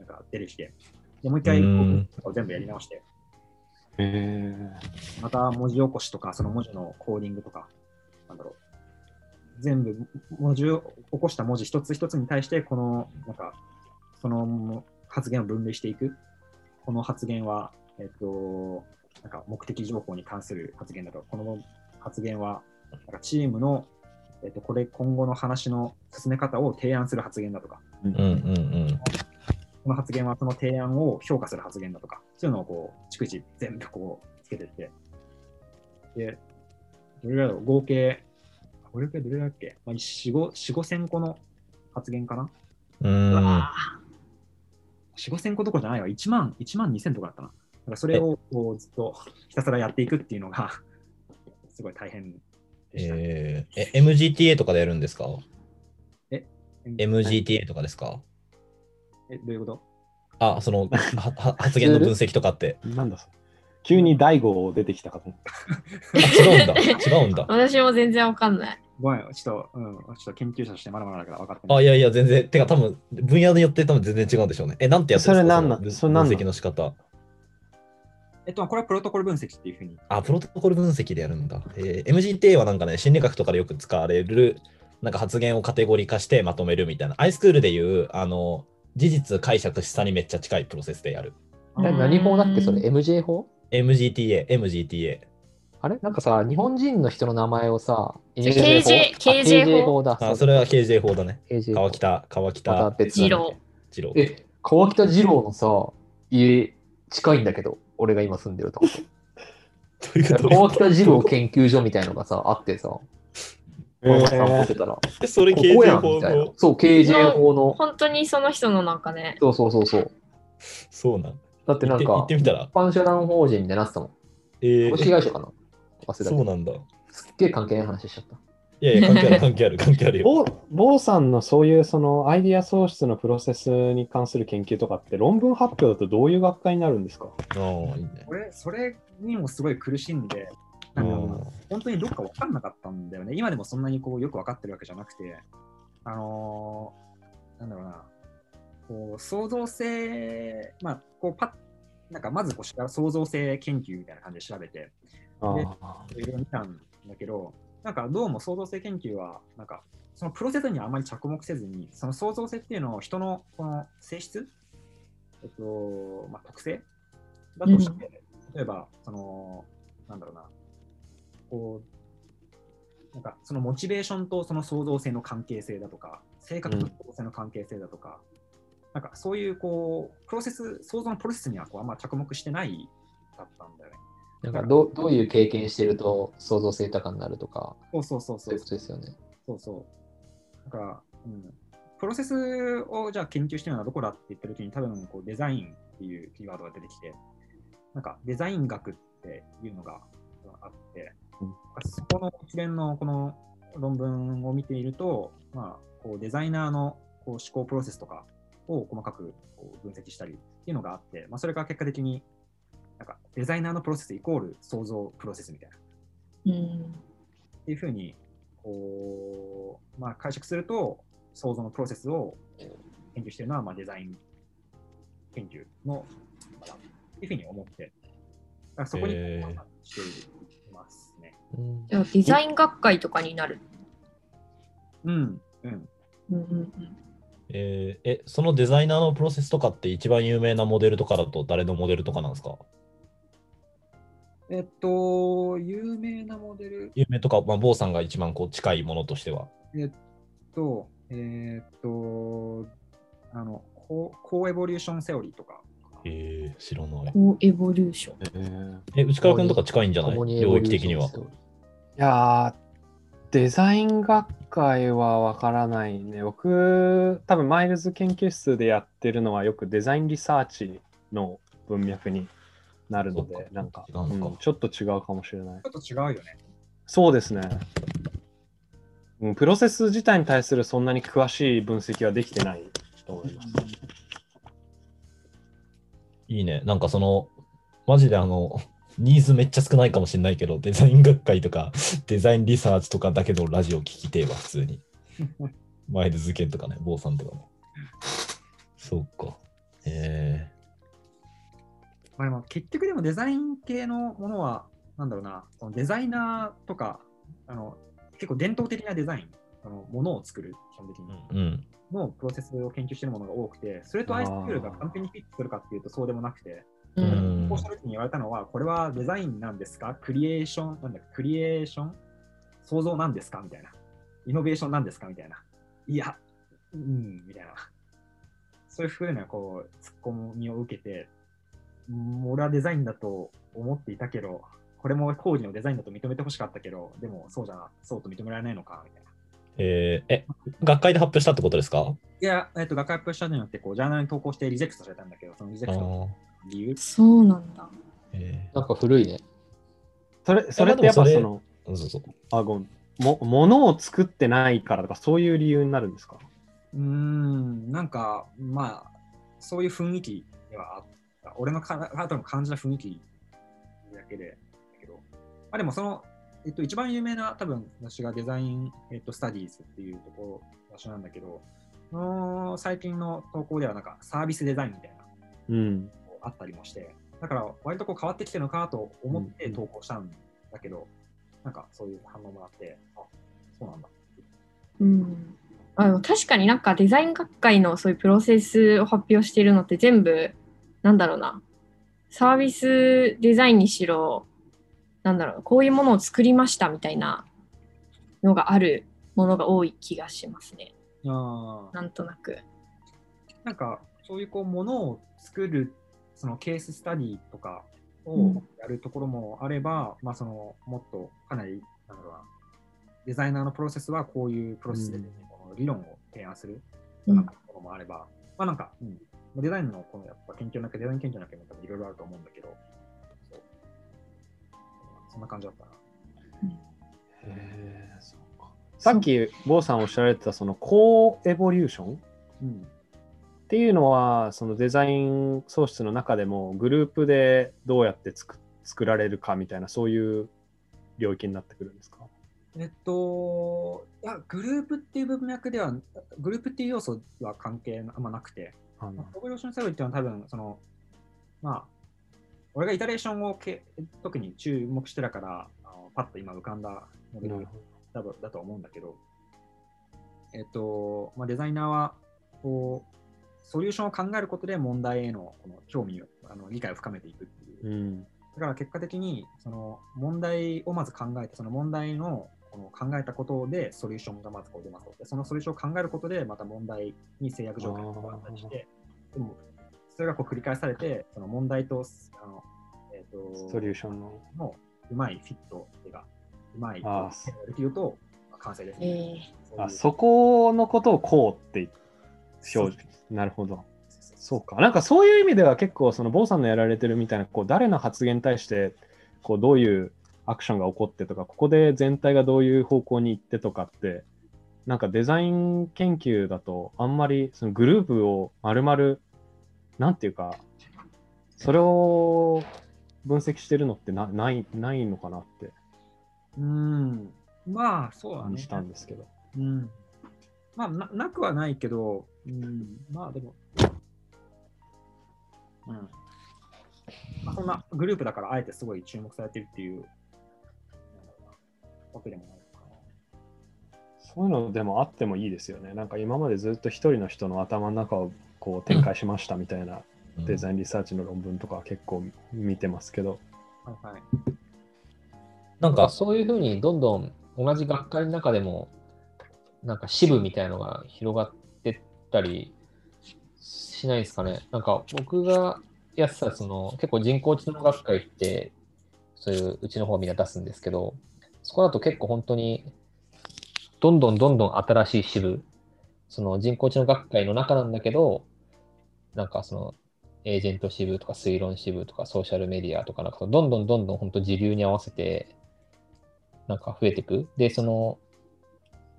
なんか出てきて、でもう一回全部やり直して、へえまた文字起こしとか、その文字のコーディングとか、なんだろう。全部文字を起こした文字一つ一つに対して、この、なんか、その発言を分類していく。この発言は、えっと、なんか目的情報に関する発言だと、この発言は、なんかチームの、えっと、これ今後の話の進め方を提案する発言だとか、うんうんうん。この発言はその提案を評価する発言だとか、そういうのをこう、逐次全部こう、つけてって、で、どれぐらいだろう合計、どれぐらいどれぐらいだっけ、まあ、4、5、4、5千個の発言かなうーん。あ ?4、5千個どころじゃないわ。1万、1万2千とかだったな。だからそれをこうずっとひたすらやっていくっていうのが、すごい大変でしたね。えー、え、MGTA とかでやるんですか？え ?MGTA とかですか？え、どういうこと？あ、その、はは発言の分析とかって。なんだそれ急に大悟出てきたかと思った。あ、違うんだ。違うんだ。私も全然わかんない。ごめん、ちょっと、うん、ちょっと研究者としてまだまだだから分かってない。あ、いやいや、全然。てか、多分分野によって多分全然違うんでしょうね。え、なんてやつですか？それなん？なんのそれなんなん？分析の仕方。えっと、これはプロトコル分析っていうふうに。あ、プロトコル分析でやるんだ。えー MGTA はなんかね、心理学とかでよく使われる、なんか発言をカテゴリー化してまとめるみたいな。アイスクールでいう、あの、事実解釈しさにめっちゃ近いプロセスでやる。え何法だっけそれ ?MJ 法？MGTA、MGTA。あれ？なんかさ、日本人の人の名前をさ、それ KJ あ KJ 法？法だ。あ、それは KJ 法だね。川北、川また北二郎二郎。けえ、川北二郎のさ、家近いんだけど、俺が今住んでるとこ。ということ？川北二郎研究所みたいのがさ、あってさ、この前散歩してたら、こでそれ KJ 法んみたいなの。。そう、KJ 法の、本当にその人のなんかね、そうそうそうそう。そうなん。だってなんか行って行って、みたら？一般社団法人みたいになってたもん。えー株式会社かな？忘れた。そうなんだ。いすっげえ関係ない話しちゃった。やいや、関係ある、関係ある、関係あるよ。ボボーさんのそういうそのアイディア創出のプロセスに関する研究とかって論文発表だとどういう学会になるんですか？ああ、いいね。これ、それにもすごい苦しんで、あの本当にどっか分かんなかったんだよね。今でもそんなにこうよく分かってるわけじゃなくて、あのーなんだろうな、こう創造性、まあ、こうパッ、なんかまずこう創造性研究みたいな感じで調べて、あであいろいろ見たんだけど、なんかどうも創造性研究は、なんかそのプロセスにはあまり着目せずに、その創造性っていうのを人のこの性質、えっとまあ、特性だとして、例えば、その、なんだろうな、こう、なんかそのモチベーションとその創造性の関係性だとか、性格と創造性の関係性だとか、なんかそういうこう、プロセス、創造のプロセスにはこうあんま着目してないだったんだよね。なんかどうどういう経験してると創造性豊かになるとか、そうそうそうそうそういうことですよね。そうそう。だから、うん、プロセスをじゃあ研究してるのはどこだって言ったときに、多分こうデザインっていうキーワードが出てきて、なんかデザイン学っていうのがあって、うんそこの一連のこの論文を見ていると、まあ、こうデザイナーのこう思考プロセスとかを細かくこう分析したりっていうのがあって、まあ、それが結果的になんかデザイナーのプロセスイコール創造プロセスみたいな。うん、っていうふうにこう、まあ、解釈すると、創造のプロセスを研究しているのは、まあ、デザイン研究の、っていうふうに思って、だからそこにしていますね。うんじゃあデザイン学会とかになる？うん、うん。うんうんうん、えーえ、そのデザイナーのプロセスとかって一番有名なモデルとかだと誰のモデルとかなんですか？えっと、有名なモデル、有名とか、まあ、坊さんが一番こう近いものとしては。えっと、えっと、あの、ココーエボリューションセオリーとか、えー、知らない。エボリューション。えーえ、内川君とか近いんじゃない？領域的には。いやー、デザイン学会はわからないね。僕、多分マイルズ研究室でやってるのはよくデザインリサーチの文脈になるので、なんかうんちょっと違うかもしれない。ちょっと違うよね。そうですね。うん、プロセス自体に対するそんなに詳しい分析はできてないと思います。いいね。なんかその、マジであの、ニーズめっちゃ少ないかもしれないけど、デザイン学会とか、デザインリサーチとかだけどラジオ聞きてえわ、普通に。マイルズ研とかね、坊さんとかね。そうか。えまあ、でも結局でもデザイン系のものは、なんだろうな、そのデザイナーとか、あの結構伝統的なデザイン、あのものを作る、基本的にー、うん。のプロセスを研究しているものが多くて、それとアイスクールが完全にフィットするかっていうとそうでもなくて、こうした時に言われたのは、これはデザインなんですか？クリエーション、なんだクリエーション？創造なんですか？みたいな。イノベーションなんですか？みたいな。いや、うん、みたいな。そういうふうなこうツッコミを受けて、うん俺はデザインだと思っていたけど、これも工事のデザインだと認めてほしかったけど、でもそうじゃな、そうと認められないのかみたいな。えーえ、学会で発表したってことですか？いや、えっと、学会発表したのによってこう、ジャーナルに投稿してリジェクトされたんだけど、そのリジェクトのあ理由？そうなんだ。えなんか古いね。それそれってやっぱその、ーそうそう。あ、ごめん。も、ものを作ってないからとか、そういう理由になるんですか？うーん、なんか、まあ、そういう雰囲気ではあった。俺のか後の感じた雰囲気だけで、だけど、まあでもその、えっと、一番有名な、多分私がデザイン、えっと、スタディーズっていうところ、場所なんだけど、の最近の投稿ではなんかサービスデザインみたいなうん。あったりもして、だから割とこう変わってきてるのかなと思って投稿したんだけど、なんかそういう反応もあって、あ、そうなんだ。うん。あ確かになんかデザイン学会のそういうプロセスを発表しているのって全部、なんだろうな、サービスデザインにしろ、なんだろう、こういうものを作りましたみたいなのがあるものが多い気がしますね。あーなんとなく。なんか、そういうこう、ものを作る、そのケーススタディとかうんをやるところもあれば、まあ、その、もっとかなり、なんだろうな、デザイナーのプロセスはこういうプロセスで、うんこの理論を提案するよううんなところもあれば、まあなんか、うん、デザインのこのやっぱ研究なきゃ、デザイン研究なきゃいろいろあると思うんだけど、そんな感じだったな。そうかさっき、坊さんおっしゃられてた、その、コーエボリューションうん。っていうのは、そのデザイン創出の中でも、グループでどうやって作作られるかみたいな、そういう領域になってくるんですか？えっと、いや、グループっていう文脈では、グループっていう要素は関係あんまなくて、あのオペレーションセオリーっていうのは多分、その、まあ、俺がイタレーションをけ特に注目してたから、あのパッと今浮かんだモデルだとだと思うんだけど、えっと、まあ、デザイナーは、こう、ソリューションを考えることで問題へのこの興味を、あの理解を深めていくっていうど。うん。だから結果的にその問題をまず考えて、その問題のこの考えたことでソリューションがまずこう出ますと。でそのソリューションを考えることでまた問題に制約条件が加わったりして、でもそれがこう繰り返されて、その問題とあの、えー、とソリューションの。のうまいフィットっていうか、うまいあできるとまあ完成です、えーそういうあそこのことをこうって表示。なるほど。そうか。なんかそういう意味では結構その坊さんのやられてるみたいなこう誰の発言に対してこうどういうアクションが起こってとかここで全体がどういう方向に行ってとかってなんかデザイン研究だとあんまりそのグループを丸々なんていうかそれを分析してるのってなないないのかなってうん。まあ、そうだね。感じたんですけど。うん。まあな、なくはないけど、うん、まあでも、うん。まあ、そんなグループだからあえてすごい注目されてるっていう、わけでもないのかそういうのでもあってもいいですよね。なんか今までずっと一人の人の頭の中をこう展開しましたみたいなデザインリサーチの論文とかは結構見てますけど。な。はいはい。なんか、そういうふうにどんどん同じ学会の中でもなんか支部みたいのが広がってったりしないですかね。なんか僕がやってたその結構人工知能学会ってそういううちの方みんな出すんですけどそこだと結構本当にどんどんどんどん新しい支部その人工知能学会の中なんだけどなんかそのエージェント支部とか推論支部とかソーシャルメディアとかなんかどんどんどんどん本当時流に合わせてなんか増えていく。で、その、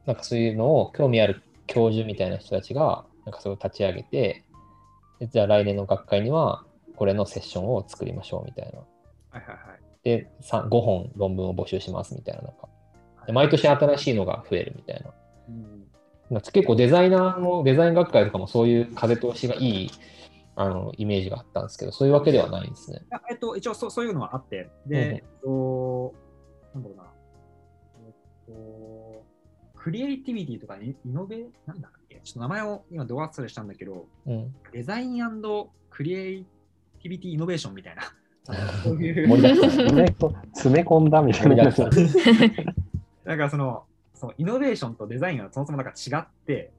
なんかそういうのを興味ある教授みたいな人たちが、なんかそれを立ち上げて、でじゃあ来年の学会にはこれのセッションを作りましょうみたいな。はいはいはい。で、さ5本論文を募集しますみたいな。なんかで毎年新しいのが増えるみたいな。結構デザイナーのデザイン学会とかもそういう風通しがいいあのイメージがあったんですけど、そういうわけではないんですね。えっと、一応そうそういうのはあって、で、うんえっと、なんだろうな、えっと、クリエイティビティとかイイノベ、なんだっけ、ちょっと名前を今、ど忘れしたんだけど、うん。デザインクリエイティビティイノベーションみたいな、そういう。詰め込んだみたいな。なんかその、そのイノベーションとデザインがそもそもなんか違って、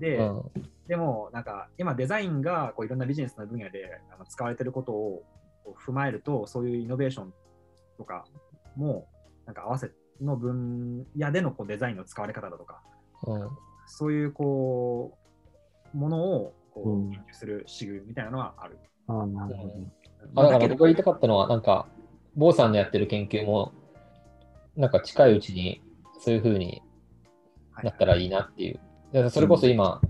で、うんでもなんか今デザインがこういろんなビジネスの分野であの使われてることを踏まえると、そういうイノベーションとかもなんか合わせの分野でのこうデザインの使われ方だとか、うんそういうこうものをこう研究する仕組みみたいなのはある。あーなるほど。あだからだけど僕が言いたかったのは、なんか、坊さんのやってる研究も、なんか近いうちにそういう風になったらいいなっていう。でそれこそ今、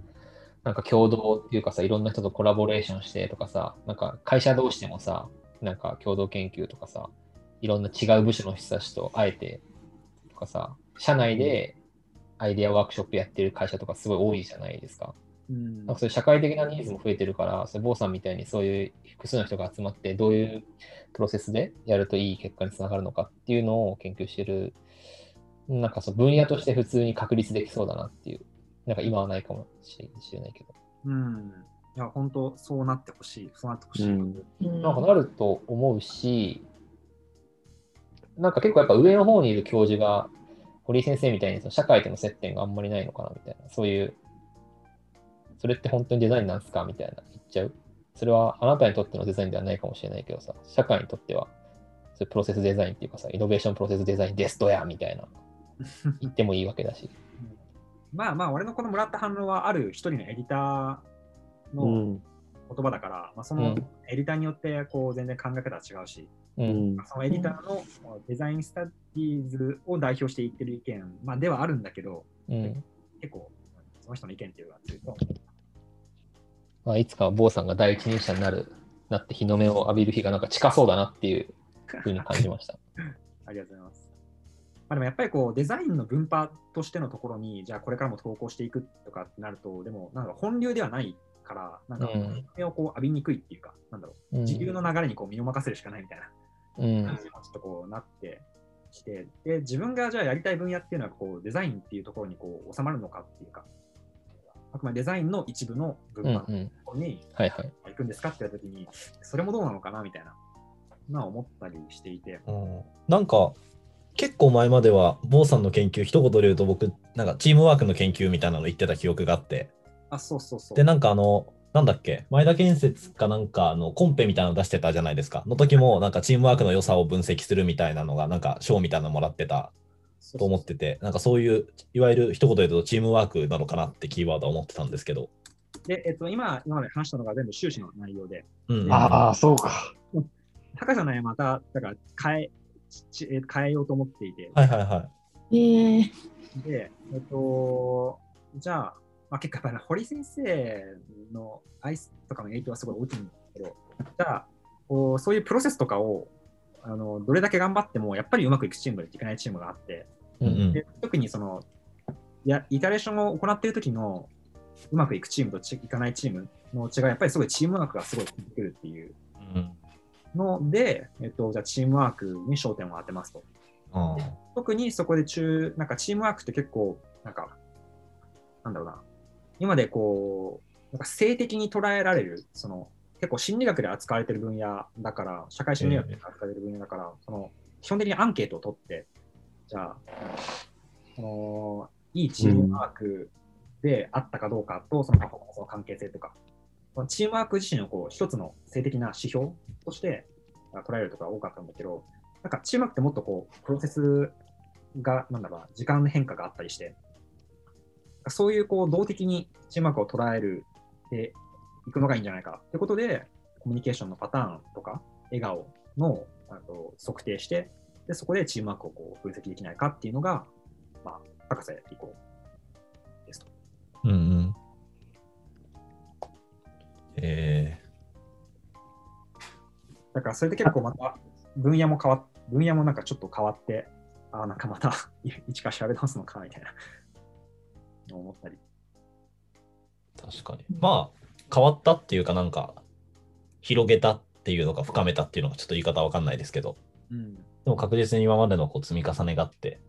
なんか共同っていうかさ、いろんな人とコラボレーションしてとかさ、なんか会社同士でもさ、なんか共同研究とかさ、いろんな違う部署の人たちと会えてとかさ、社内でアイデアワークショップやってる会社とかすごい多いじゃないですか。うんなんかそういう社会的なニーズも増えてるから、それ坊さんみたいにそういう複数の人が集まって、どういうプロセスでやるといい結果につながるのかっていうのを研究してる、なんかそう分野として普通に確立できそうだなっていう、なんか今はないかもしれないけど、うん。いや、本当そうなってほしい。そうなってほしい。うんなんかなると思うし、なんか結構やっぱ上の方にいる教授が、堀井先生みたいにその社会との接点があんまりないのかなみたいな、そういう、それって本当にデザインなんですかみたいな言っちゃう。それはあなたにとってのデザインではないかもしれないけどさ、社会にとっては、そういうプロセスデザインっていうかさ、イノベーションプロセスデザインですとやみたいな、言ってもいいわけだし。まあまあ、俺のこのもらった反応はある一人のエディターうのん。言葉だから、まあ、そうのんエディターによってこう全然考え方は違うし、う。うんん。そのエディターのデザインスタディーズを代表して言ってる意見、まあ、ではあるんだけど、うん。結構その人の意見っていうのは強いとまあ、いつか坊さんが第一人者になる、なって日の目を浴びる日がなんか近そうだなっていうふうに感じました。ありがとうございます。まあ、でもやっぱりこうデザインの分派としてのところに、じゃあこれからも投稿していくとかってなると、でもなんか本流ではないから、なんかうん。目をこう浴びにくいっていうか、なんだろう、うん。自流の流れにこう身を任せるしかないみたいなうん。感じにもちょっとこうなってきて、で、自分がじゃあやりたい分野っていうのはこうデザインっていうところにこう収まるのかっていうか、あくまでデザインの一部の分うん派のうん。ところに。行くんですかって言ったときに、それもどうなのかなみたいな、まあ思ったりしていて、うん。なんか結構前までは坊さんの研究一言で言うと僕なんかチームワークの研究みたいなの言ってた記憶があって。あ、そうそうそう。でなんかあのなんだっけ？前田建設かなんかあのコンペみたいなの出してたじゃないですか。の時もなんかチームワークの良さを分析するみたいなのがなんか賞みたいなのもらってた。と思ってて。なんかそういういわゆる一言で言うとチームワークなのかなってキーワードは思ってたんですけど、で、えっと、今、今まで話したのが全部修士の内容で、うん。ああ、そうか。高さんのはまた、だから変え、ちえ変えようと思っていて、はいはいはい。えー、で、えっと、じゃあ、まあ、結構やっぱ堀先生のアイスとかの影響はすごい大きいんだけど、じゃあ、こうそういうプロセスとかを、あのどれだけ頑張っても、やっぱりうまくいくチームといかないチームがあって、うんうん。で特にその、いや、イタレーションを行っている時の、うまくいくチームとちいかないチームの違いは、やっぱりすごいチームワークがすごい出てくるっていううんので、えっと、じゃあチームワークに焦点を当てますと。あ特にそこで中、なんかチームワークって結構、なんか、なんだろうな、今までこう、なんか性的に捉えられる、その、結構心理学で扱われてる分野だから、社会心理学で扱われてる分野だから、その、基本的にアンケートを取って、じゃあ、その、いいチームワークであったかどうかと、そのパフォーマンスの関係性とか、チームワーク自身をこう一つの性的な指標として捉えるとか多かったんだけど、なんかチームワークってもっとこう、プロセスが、なんだろう、時間の変化があったりして、そういうこう、動的にチームワークを捉えるでいくのがいいんじゃないかということで、コミュニケーションのパターンとか、笑顔のあと測定して、でそこでチームワークをこう分析できないかっていうのが、まあ、博士以降ですと。うんうんえだからそれで結構また分野も変わっ分野もなんかちょっと変わって、ああ、なんかまた 一から調べ直すのかみたいな思ったり。ー確かにまあ変わったっていうかなんか広げたっていうのか深めたっていうのがちょっと言い方わかんないですけどうん。でも確実に今までのこう積み重ねがあって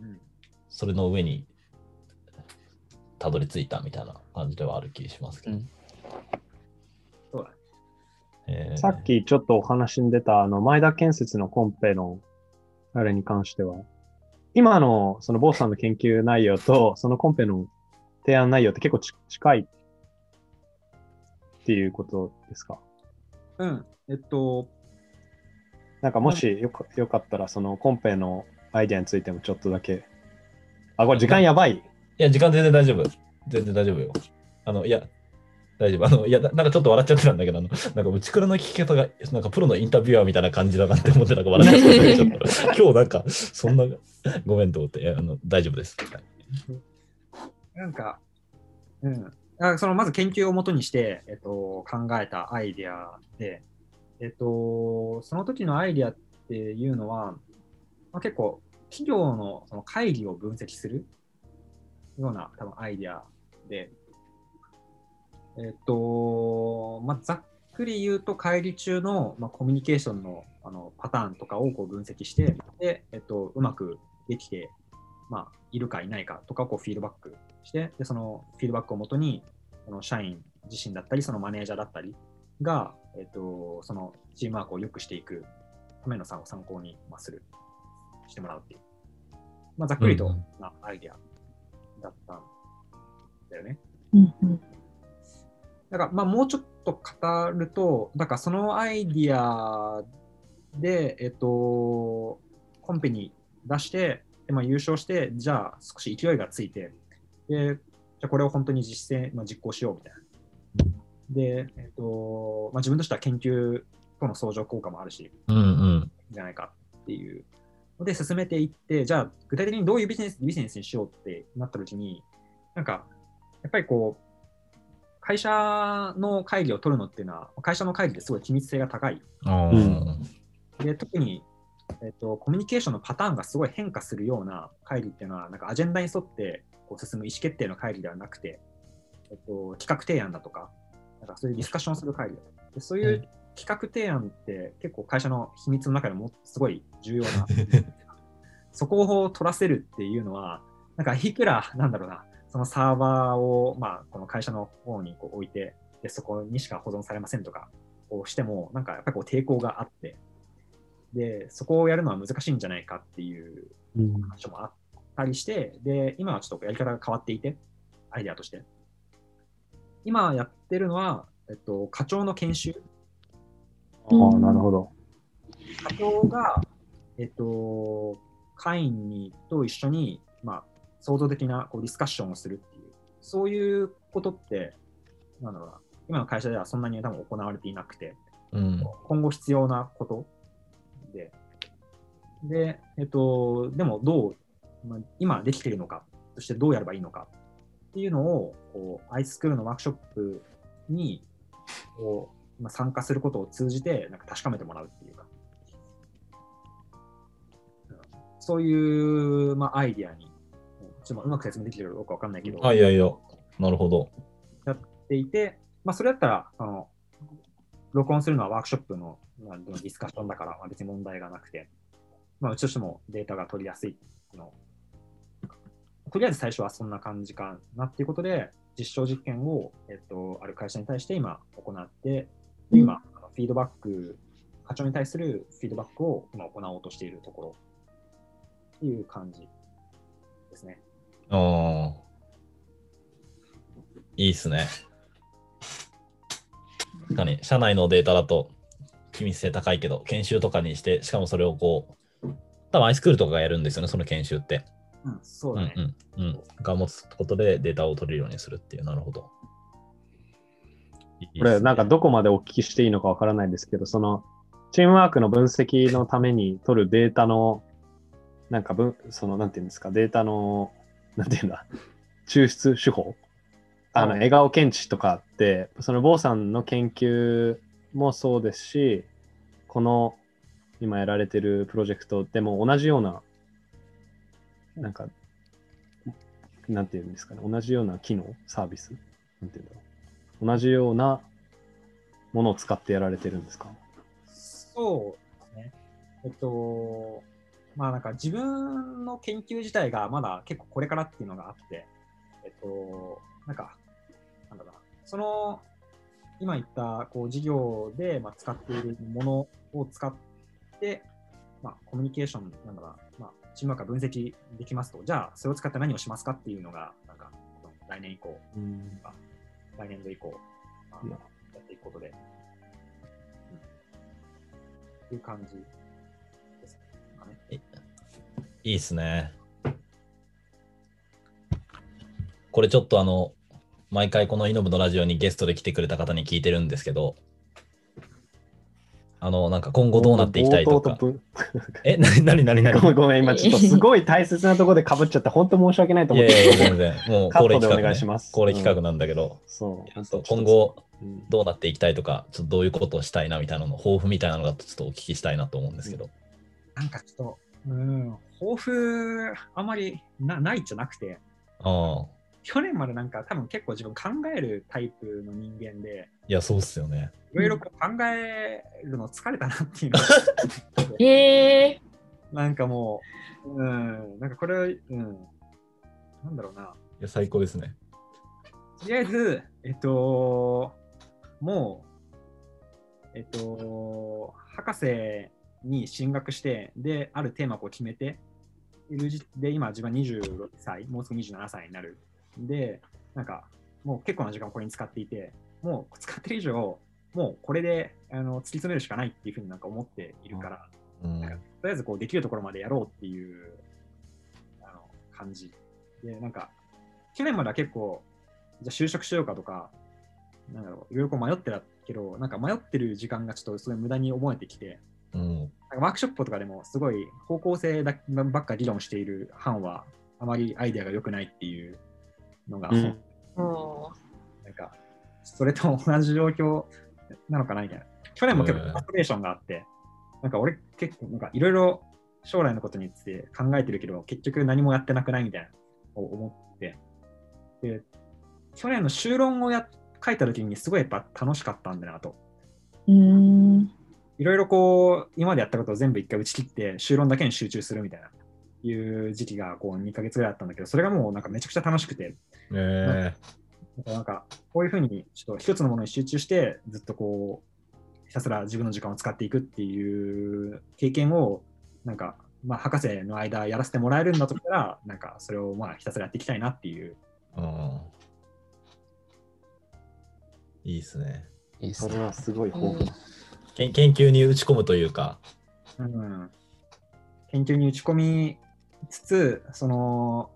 うん。それの上にたどり着いたみたいな感じではある気しますけど。うん。えーさっきちょっとお話に出た、あの、前田建設のコンペの、あれに関しては、今の、その、ボーさんの研究内容と、そのコンペの提案内容って結構ち近いっていうことですか？うん。えっと、なんかもしよかよかったら、そのコンペのアイデアについてもちょっとだけ。あ、これ時間やばい。いや、時間全然大丈夫。全然大丈夫よ。あの、いや、大丈夫。あの、いや、なんかちょっと笑っちゃってたんだけど、あの、なんか、内倉の聞き方が、なんかプロのインタビュアーみたいな感じだなって思って、なんか笑っちゃってたけど、ちょっと今日なんか、そんな、ごめんと思って、あの大丈夫です。はいなんか、うん。あそのまず研究をもとにして、えっと、考えたアイディアで、えっと、その時のアイディアっていうのは、まあ、結構、企業のその会議を分析するような多分アイディアで、えっと、まあ、ざっくり言うと、会議中の、まあ、コミュニケーションのあのパターンとかをこう分析して、で、えっと、うまくできて、まあ、いるかいないかとかをこうフィードバックして、でそのフィードバックをもとに、その社員自身だったり、そのマネージャーだったりが、えっと、そのチームワークを良くしていくための参参考にまあする、してもらうっていう。まあ、ざっくりとなアイデアだったんだよね。うんうんだから、まあ、もうちょっと語ると、だからそのアイディアで、えっと、コンペに出して、でまあ、優勝して、じゃあ少し勢いがついて、で、じゃあこれを本当に実践、まあ、実行しようみたいな。で、えっと、まあ、自分としては研究との相乗効果もあるし、うんうん。じゃないかっていうので進めていって、じゃあ具体的にどういうビジネスビジネスにしようってなった時に、なんか、やっぱりこう、会社の会議を取るのっていうのは、会社の会議ってすごい機密性が高い。で、特に、えっと、コミュニケーションのパターンがすごい変化するような会議っていうのは、なんかアジェンダに沿ってこう進む意思決定の会議ではなくて、えっと、企画提案だとか、なんかそういうディスカッションする会議だでそういう企画提案って結構会社の秘密の中でもすごい重要なそこを取らせるっていうのは、なんかい。くら、なんだろうな、そのサーバーを、まあ、この会社の方にこう置いて、でそこにしか保存されませんとかをしても、なんかやっぱりこう抵抗があって、で、そこをやるのは難しいんじゃないかっていううん話もあったりして、で、今はちょっとやり方が変わっていて、アイデアとして。今やってるのは、えっと、課長の研修。ああ、なるほど。課長が、えっと、会員にと一緒に、まあ、創造的なこうディスカッションをするっていう、そういうことって、なんだろうな、今の会社ではそんなに多分行われていなくて、うん。今後必要なこと。で、で、えっと、でもどう、まあ、今できているのか、そしてどうやればいいのかっていうのを、こう、アイスクールのワークショップに、こう、まあ、参加することを通じて、なんか確かめてもらうっていうか、うん。そういう、まあ、アイディアに、うんちょっとうまく説明できてるかどうかわかんないけど、あ、いやいや、なるほど。やっていて、まあ、それだったら、あの、録音するのはワークショップのまあディスカッションだから、まあ、別に問題がなくて、まあ、うちとしてもデータが取りやすいの。とりあえず最初はそんな感じかなっていうことで、実証実験を、えっと、ある会社に対して今行って、で今、フィードバック、課長に対するフィードバックを今行おうとしているところっていう感じですね。ああ。いいっすね。確かに、社内のデータだと、機密性高いけど、研修とかにして、しかもそれをこう、多分アイスクールとかがやるんですよね、その研修って。うん、そうだね。うんうんうん。が持つことでデータを取れるようにするっていう、なるほど。いいねこれ、なんかどこまでお聞きしていいのかわからないんですけど、その、チームワークの分析のために取るデータの、なんか分、その、なんていうんですか、データの、なんていうんだ、抽出手法？あの、はい。笑顔検知とかって、その、坊さんの研究もそうですし、この、今やられてるプロジェクトでも同じような、なんか、なんていうんですかね、同じような機能、サービス？なんていうんだろう？同じようなものを使ってやられてるんですか？そうですね。えっと、まあなんか自分の研究自体がまだ結構これからっていうのがあって、えっと、なんか、なんだろうな、その今言ったこう事業で、まあ、使っているものを使って、まあ、コミュニケーションなんだろうな、まあ、チームワークが分析できますと、じゃあそれを使って何をしますかっていうのが、なんか来年以降、うん。来年度以降、まあいや。やっていくことで、うん、っていう感じ。いいっすね。これちょっとあの、毎回このイノブのラジオにゲストで来てくれた方に聞いてるんですけど、あの、なんか今後どうなっていきたいとか。え、なになになになに？ごめんごめん、今ちょっとすごい大切なところでかぶっちゃって、本当申し訳ないと思って。いやいや、全然。もう恒例企画、カットでお願いしねます。恒例企画なんだけど、そう。そう今後うんどうなっていきたいとか、ちょっとどういうことをしたいなみたいなの、抱負みたいなのがちょっとお聞きしたいなと思うんですけど。なんかちょっと、うん、抱負、あまりなないじゃなくて、ああ、去年までなんか多分結構自分考えるタイプの人間で、いや、そうっすよね。いろいろ考えるの疲れたなっていうのが えー、なんかもう、うん、なんかこれ、うん、なんだろうな。いや、最高ですね。とりあえず、えっと、もう、えっと、博士に進学して、で、あるテーマをこう決めてで、今自分は26歳、もうすぐ27歳になる。で、なんか、もう結構な時間をこれに使っていて、もう使ってる以上、もうこれであの突き詰めるしかないっていうふうになんか思っているから、うん。なんかとりあえずこうできるところまでやろうっていうあの感じ。で、なんか、去年までは結構、じゃあ就職しようかとか、なんだろう、いろいろこう迷ってたけど、なんか迷ってる時間がちょっとすごい無駄に思えてきて、うん。なんかワークショップとかでもすごい方向性だばっか議論している班は、あまりアイデアが良くないっていうのが、うんもなんか、それと同じ状況なのかなみたいな。去年も結構うんファストレーションがあって、なんか俺結構なんかいろいろ将来のことについて考えてるけど、結局何もやってなくないみたいなのを思って、で、去年の修論をや書いた時にすごいやっぱ楽しかったんだなと。う、ん。いろいろこう、今までやったことを全部一回打ち切って、修論だけに集中するみたいな、いう時期がこう2ヶ月ぐらいあったんだけど、それがもうなんかめちゃくちゃ楽しくて、えなんか、こういうふうに、ちょっと一つのものに集中して、ずっとこう、ひたすら自分の時間を使っていくっていう経験を、なんか、まあ、博士の間やらせてもらえるんだとしたら、なんか、それをまあ、ひたすらやっていきたいなっていう。ー、うん。いいっすね。いいっすねそれはすごい豊富研究に打ち込むというか、うん、研究に打ち込みつつ、その、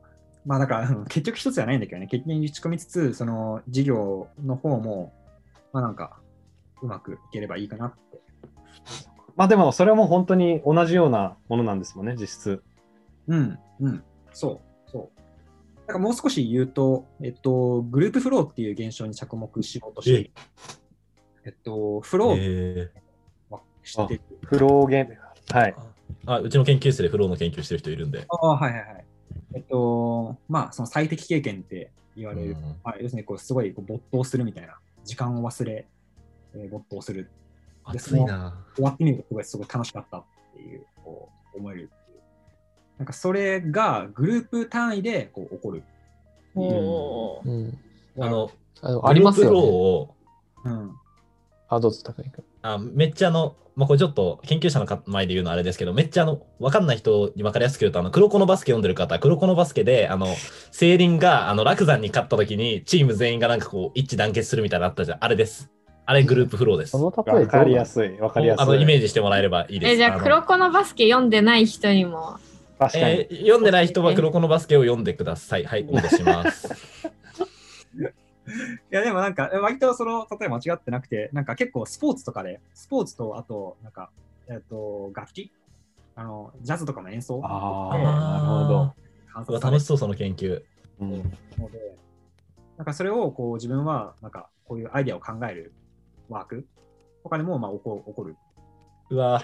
まあだから、うん結局一つじゃないんだけどね、研究に打ち込みつつ、その事業の方も、まあなんか、うまくいければいいかなって。まあでもそれはもう本当に同じようなものなんですもんね、実質。うん、うん、そう、そう。だからもう少し言うと、えっと、グループフローっていう現象に着目しようとしている。えっと、フローえは知ってる。フローゲーム。はい。あ、うちの研究室でフローの研究してる人いるんで。ああ、はいはいはい。えっと、まあ、その最適経験って言われる。うんまあ、要するにこうすごいこう没頭するみたいな。時間を忘れ、えー没頭する。熱いな。終わってみるとすごいすごい楽しかったっていう、こう思えるっていう。なんかそれがグループ単位でこう起こる。おーうん。あの、あのありますよね。をうん。あ、どうぞ、高井君。あめっちゃあの、まあ、これちょっと研究者の前で言うのはあれですけど、めっちゃあの、わかんない人に分かりやすく言うと、あの、黒子のバスケ読んでる方、黒子のバスケで、あの、セイリンが、あの、楽山に勝った時に、チーム全員がなんかこう、一致団結するみたいなのあったじゃん。あれです。あれグループフローです。わかりやい。すい。わかりやすい。あの、イメージしてもらえればいいです。え、じゃあ、の黒子のバスケ読んでない人にも。確かに。えー読んでない人は黒子のバスケを読んでください。はい、お願いします。いやでもなんか、割とその例え間違ってなくて、なんか結構スポーツとかで、スポーツとあと、なんか、えっ、と、楽器？あの、ジャズとかの演奏？ああ、でなるほど。楽しそう、その研究。うん。ので、なんかそれをこう自分は、なんかこういうアイデアを考えるワーク？とかでもまあ起こ起こる？うわ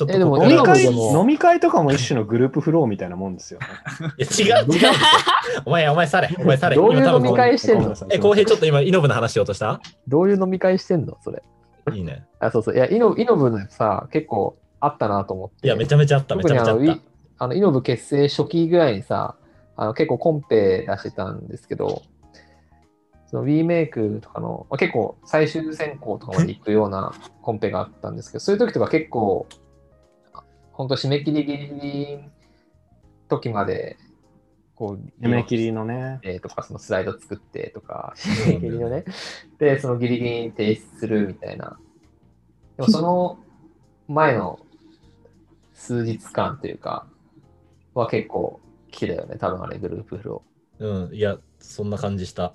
ちょっとえでも飲み会でも飲み会とかも一種のグループフローみたいなもんですよね。いや違う、違う。お前、お前、され、お前、され。どういう今多分飲み会してんの？え、浩平、ちょっと今、イノブの話しようとした？どういう飲み会してんの？それ。いいね。あ、そうそう。いや、イノイノブのさ、結構あったなと思って。いや、めちゃめちゃあった、めちゃめちゃあった特にあのい。あのイノブ結成初期ぐらいにさ、あの結構コンペ出してたんですけど、その WeMake とかの、まあ、結構最終選考とかまで行くようなコンペがあったんですけど、そういう時とか結構、本当締め切りギリギリ時まで、こう、締め切りのね。えーとか、そのスライド作ってとか、締め切りのね、で、そのギリギリに提出するみたいな。でもその前の数日間というか、は結構来てたよね、多分あれ、グループフロー。うん、いや、そんな感じした。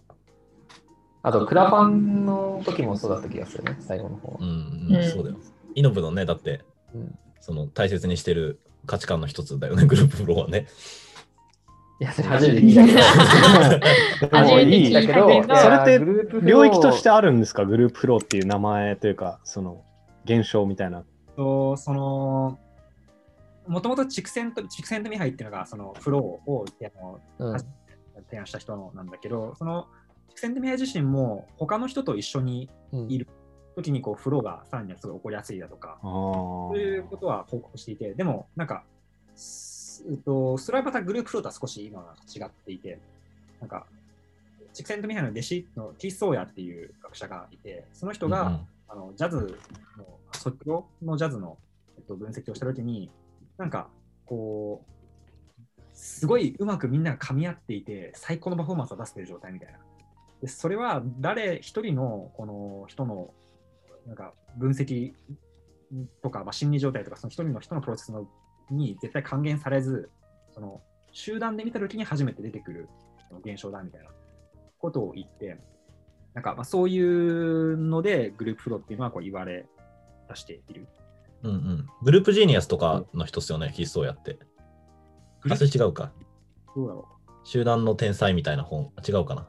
あと、クラファンの時もそうだった気がするね、最後の方はう。ん、うんそうだよ。イノブのね、だって、うんその大切にしてる価値観の一つだよね、グループフローはね。いや、それ初めて聞いたけど。い い初めて聞いたけどそれって領域としてあるんですか？グループフローっていう名前というか、その現象みたいな。とそのもともと畜生と畜生とミハイっていうのがそのフローをあのうん提案した人のなんだけど、その畜生とミハイ自身も他の人と一緒にうんいる時にこうフローがさらにすごい起こりやすいだとか、あそういうことは報告していて、でもなんか、すうっとそれはまたグループフローとは少し今は違っていて、なんか、チクセントミハイの弟子のティー・ソーヤっていう学者がいて、その人が、うんあのジャズの、即興のジャズの、えっと、分析をしたときに、なんか、こう、すごいうまくみんなが噛み合っていて、最高のパフォーマンスを出している状態みたいな。でそれは誰一人のこの人のなんか分析とか、まあ、心理状態とか、その一人の人のプロセスのに絶対還元されず、その集団で見たときに初めて出てくる現象だみたいなことを言って、なんかまあそういうのでグループフローっていうのはこう言われ出している。うんうん。グループジーニアスとかの人っすよね、キーストをやって。あ、それ違うか。どうだろ集団の天才みたいな本、違うかな。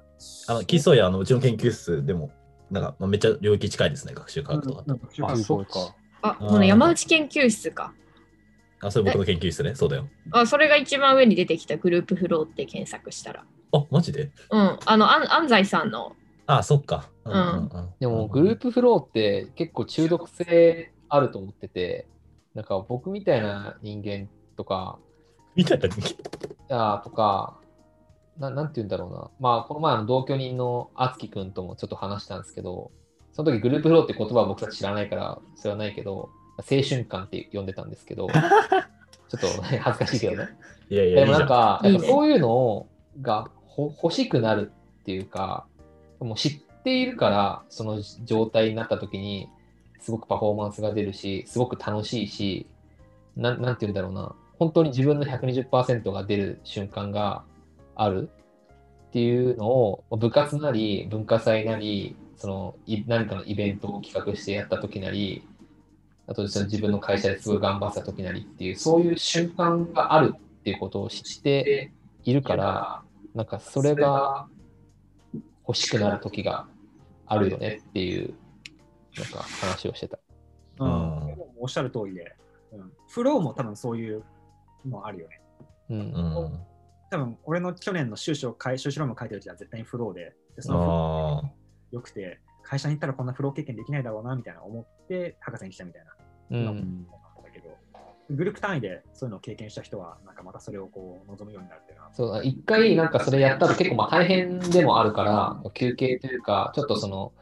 あの、キーストやあのうちの研究室でも、なんか、まあ、めっちゃ領域近いですね、学習科学とかと。あ。あ、そっか。あ、この山内研究室か。あ、それ僕の研究室ね、そうだよ。あ、それが一番上に出てきたグループフローって検索したら。あ、マジで？うん。あの、安安西さんの。あ、そっか。んでもグループフローって結構中毒性あると思ってて、なんか僕みたいな人間とか、みたいな。あーとかな、なんて言うんだろうな。まあ、この前の同居人のあつきくんともちょっと話したんですけど、その時グループフローって言葉は僕たち知らないから、それはないけど、青春感って呼んでたんですけど、ちょっと恥ずかしいけどね。いやいや、でも。なんか、いいねやっぱそういうのがほ欲しくなるっていうか、もう知っているから、その状態になった時に、すごくパフォーマンスが出るし、すごく楽しいし、なんなんて言うんだろうな、本当に自分の120%が出る瞬間がある？っていうのを、部活なり、文化祭なり、そのい何かのイベントを企画してやった時なり、あとその自分の会社ですごい頑張ってた時なりっていう、そういう瞬間があるっていうことを知っているから、なんかそれが欲しくなる時があるよねっていう、なんか話をしてた。うんおっしゃる通りで、うん、フローも多分そういうのあるよね。うん。うん。多分俺の去年の修士を書い修士論文書いてる時は絶対にフローで、でそのフローああ。良くて、会社に行ったらこんなフロー経験できないだろうなみたいな思って、博士に来たみたいな。うのん。だけど、グループ単位でそういうのを経験した人は、なんかまたそれをこう望むようになるっていうのは、そう、一回なんかそれやったら結構まあ大変でもあるから、休憩というか、ちょっとその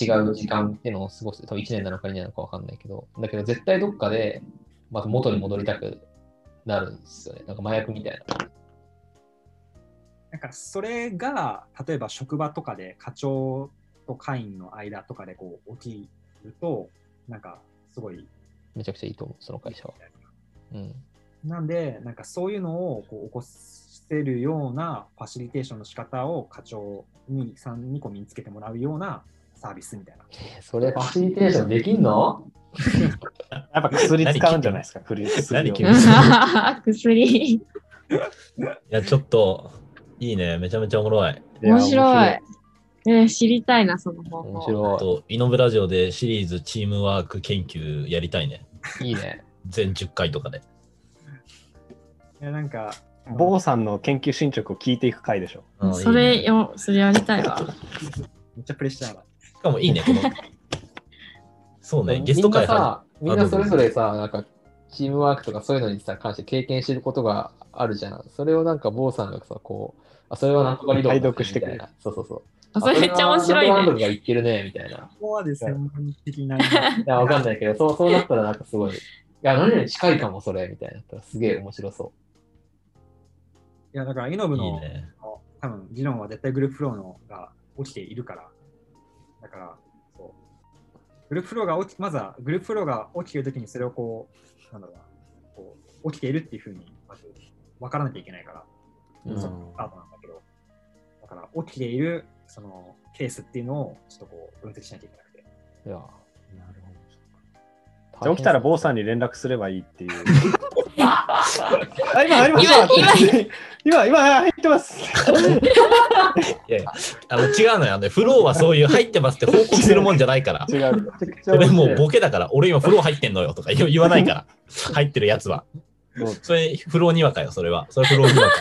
違う時間っていうのを過ごす、多分1年なのか2年なのか分かんないけど、だけど絶対どっかでまた元に戻りたくなるんですよね。なんか麻薬みたいな。なんかそれが、例えば職場とかで課長と会員の間とかでこう起きると、なんかすごいめちゃくちゃいいと思う、その会社は。うん。なんで、なんかそういうのをこう起こせるようなファシリテーションの仕方を課長にさんにこう身につけてもらうようなサービスみたいな。それファシリテーションできんの？やっぱ薬使うんじゃないですか、薬 薬。いや、ちょっと、いいね。めちゃめちゃおもろい。面白い。ね、知りたいな、その方法。面白と、イノブラジオでシリーズチームワーク研究やりたいね。い。いいね。全10回とかで。いやなんか、坊さんの研究進捗を聞いていく回でしょ。うんそれいいねよ、それやりたいわ。めっちゃプレッシャーだ。しかもいいね、この。そうね、ゲスト会は。みんなさ、みんなそれぞれさ、なんかチームワークとかそういうのにさ、関して経験してることがあるじゃん。それをなんか坊さんがさ、こう、あそれはなんとか理論解読してくれみたいな。そうそうそう。あそれめっちゃ面白いね。ナンバーワンとかが言ってるね、みたいな。ここまで専門的になりいや、わかんないけど、そうそうなったらなんかすごい、いや、何々近いかも、それ、みたいなすげえ面白そいや、だから、イノブのいいね。多分議論は絶対グループフローのが起きているから。だから、そう。グループフローが起き、まずはグループフローが起きているときにそれをこう、なんだろうな、こう起きているっていうふうに、まず分からなきゃいけないから、う。うんそのから起きているそのケースっていうのをちょっとこう分析しなきゃいけなくて。いや、なるほど。じゃあ起きたら坊さんに連絡すればいいっていう。あ、今入りました今今、今 入ってます。いやいやあの違うのよ。あのフローはそういう入ってますって報告するもんじゃないから。違う。それもうボケだから、俺今フロー入ってんのよとか言言わないから。入ってるやつは。それ、フローにわかよ、それは。それフローにわか。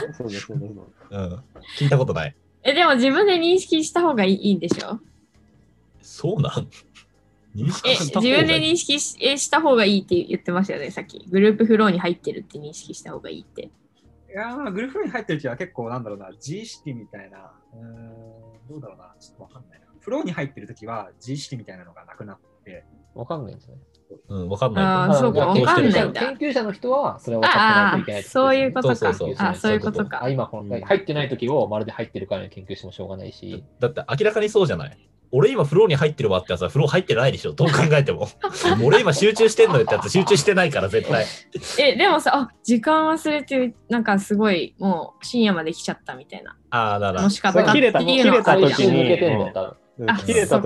うん。聞いたことない。え、でも自分で認識した方がいいいいんでしょ？そうなん？認識え、した自分で方がいい認識しえした方がいいって言ってましたよね、さっき。グループフローに入ってるって認識した方がいいって。いやー、グループフローに入ってる時は結構なんだろうな、自意識みたいな、うーん、どうだろうな、ちょっとわかんないな。フローに入ってる時は自意識みたいなのがなくなって、わかんないんですね。うん、わかんない。あーそうかわかんないんだ研究者の人はそれを分かってないといけないってそういうことか。そうそうそうあ、そういうことかあ。今この、入ってない時をまるで入ってるから研究してもしょうがないし、だって明らかにそうじゃない。俺今フローに入ってるわってやつはフロー入ってないでしょ。どう考えても。俺今集中してんのよってやつ集中してないから絶対。え、でもさ、あ、時間忘れて、なんかすごい、もう深夜まで来ちゃったみたいな。ああ、だからも。しかった切れた時に切れた時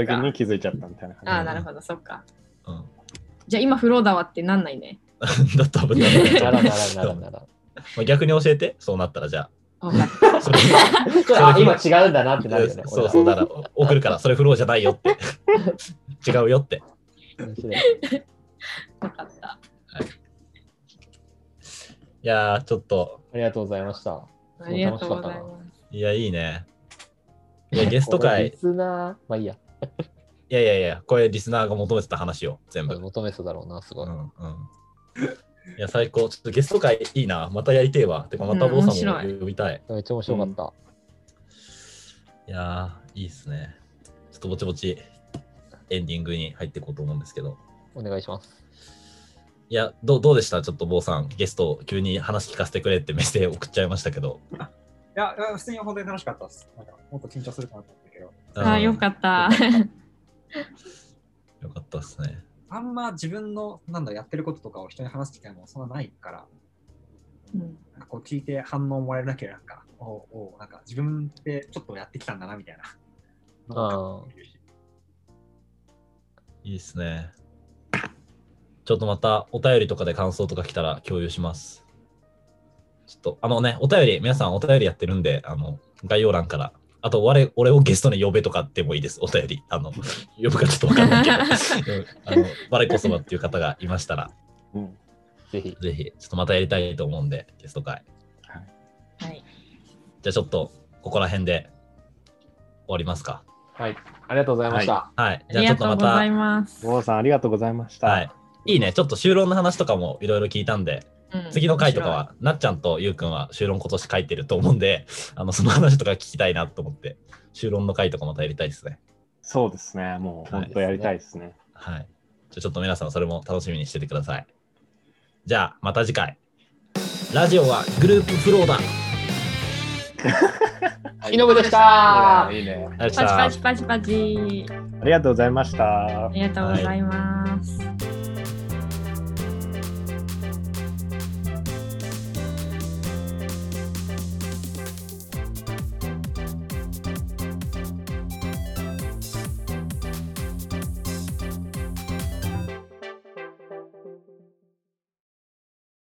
に気づいちゃったみたいな感じ。あー、なるほど、そっか。うん。じゃあ今フローだわってなんないね。だったら危ないならならならなら。まあ逆に教えて、そうなったらじゃわかったあ。それあ、今違うんだなってなるよね。そうそう、だから送るから、それフローじゃないよって。違うよって。面白いわかった。いやー、ちょっと、ありがとうございました。ありがとうございます。いや、いいね。いや、ゲスト会リ、スナー、まあいいや。いやいやいや、これリスナーが求めてた話を全部。求めてただろうな、すごい。うんうん。いや、最高。ちょっとゲスト会いいな。またやりてえわ。てか、またうん坊さんも呼びたい。めっちゃ面白かった。いやー、いいっすね。ちょっとぼちぼちエンディングに入っていこうと思うんですけど。お願いします。いや、どうどうでした？ちょっと坊さん、ゲスト急に話聞かせてくれってメッセージ送っちゃいましたけど。いや、いや普通に本当に楽しかったです。なんかもっと緊張するかなと思ったけど、うんあ、よかった。よかったっすね。あんま自分のなんだやってることとかを人に話す機会もそんなないから、うんなんかこう聞いて反応もらえるだけでなんか、おうおうなんか自分ってちょっとやってきたんだなみたいなのが感じるし。いいっすね。ちょっとまたお便りとかで感想とか来たら共有します。ちょっと、あのね、お便り、皆さんお便りやってるんで、あの、概要欄から、あと我、俺をゲストに呼べとかでもいいです、お便り。あの、呼ぶかちょっとわかんないけど、うんあの、我こそはっていう方がいましたら、うんぜひ。ぜひ、ちょっとまたやりたいと思うんで、ゲスト会。はい。じゃあちょっと、ここら辺で終わりますか。はい。ありがとうございました。はい。ありじゃあちょっとまた、がとうございます。坊さん、ありがとうございました。はい。いいね。ちょっと修論の話とかもいろいろ聞いたんで、うん次の回とかは、なっちゃんとゆうくんは修論今年書いてると思うんで、あの、その話とか聞きたいなと思って、修論の回とかまたやりたいですね。そうですね。もう本当やりたいですね。はい。じゃあちょっと皆さんそれも楽しみにしててください。じゃあ、また次回。ラジオはグループフローだ。井上でしたいいね。パチパチパチパチ。ありがとうございましたあ。りがとうございます。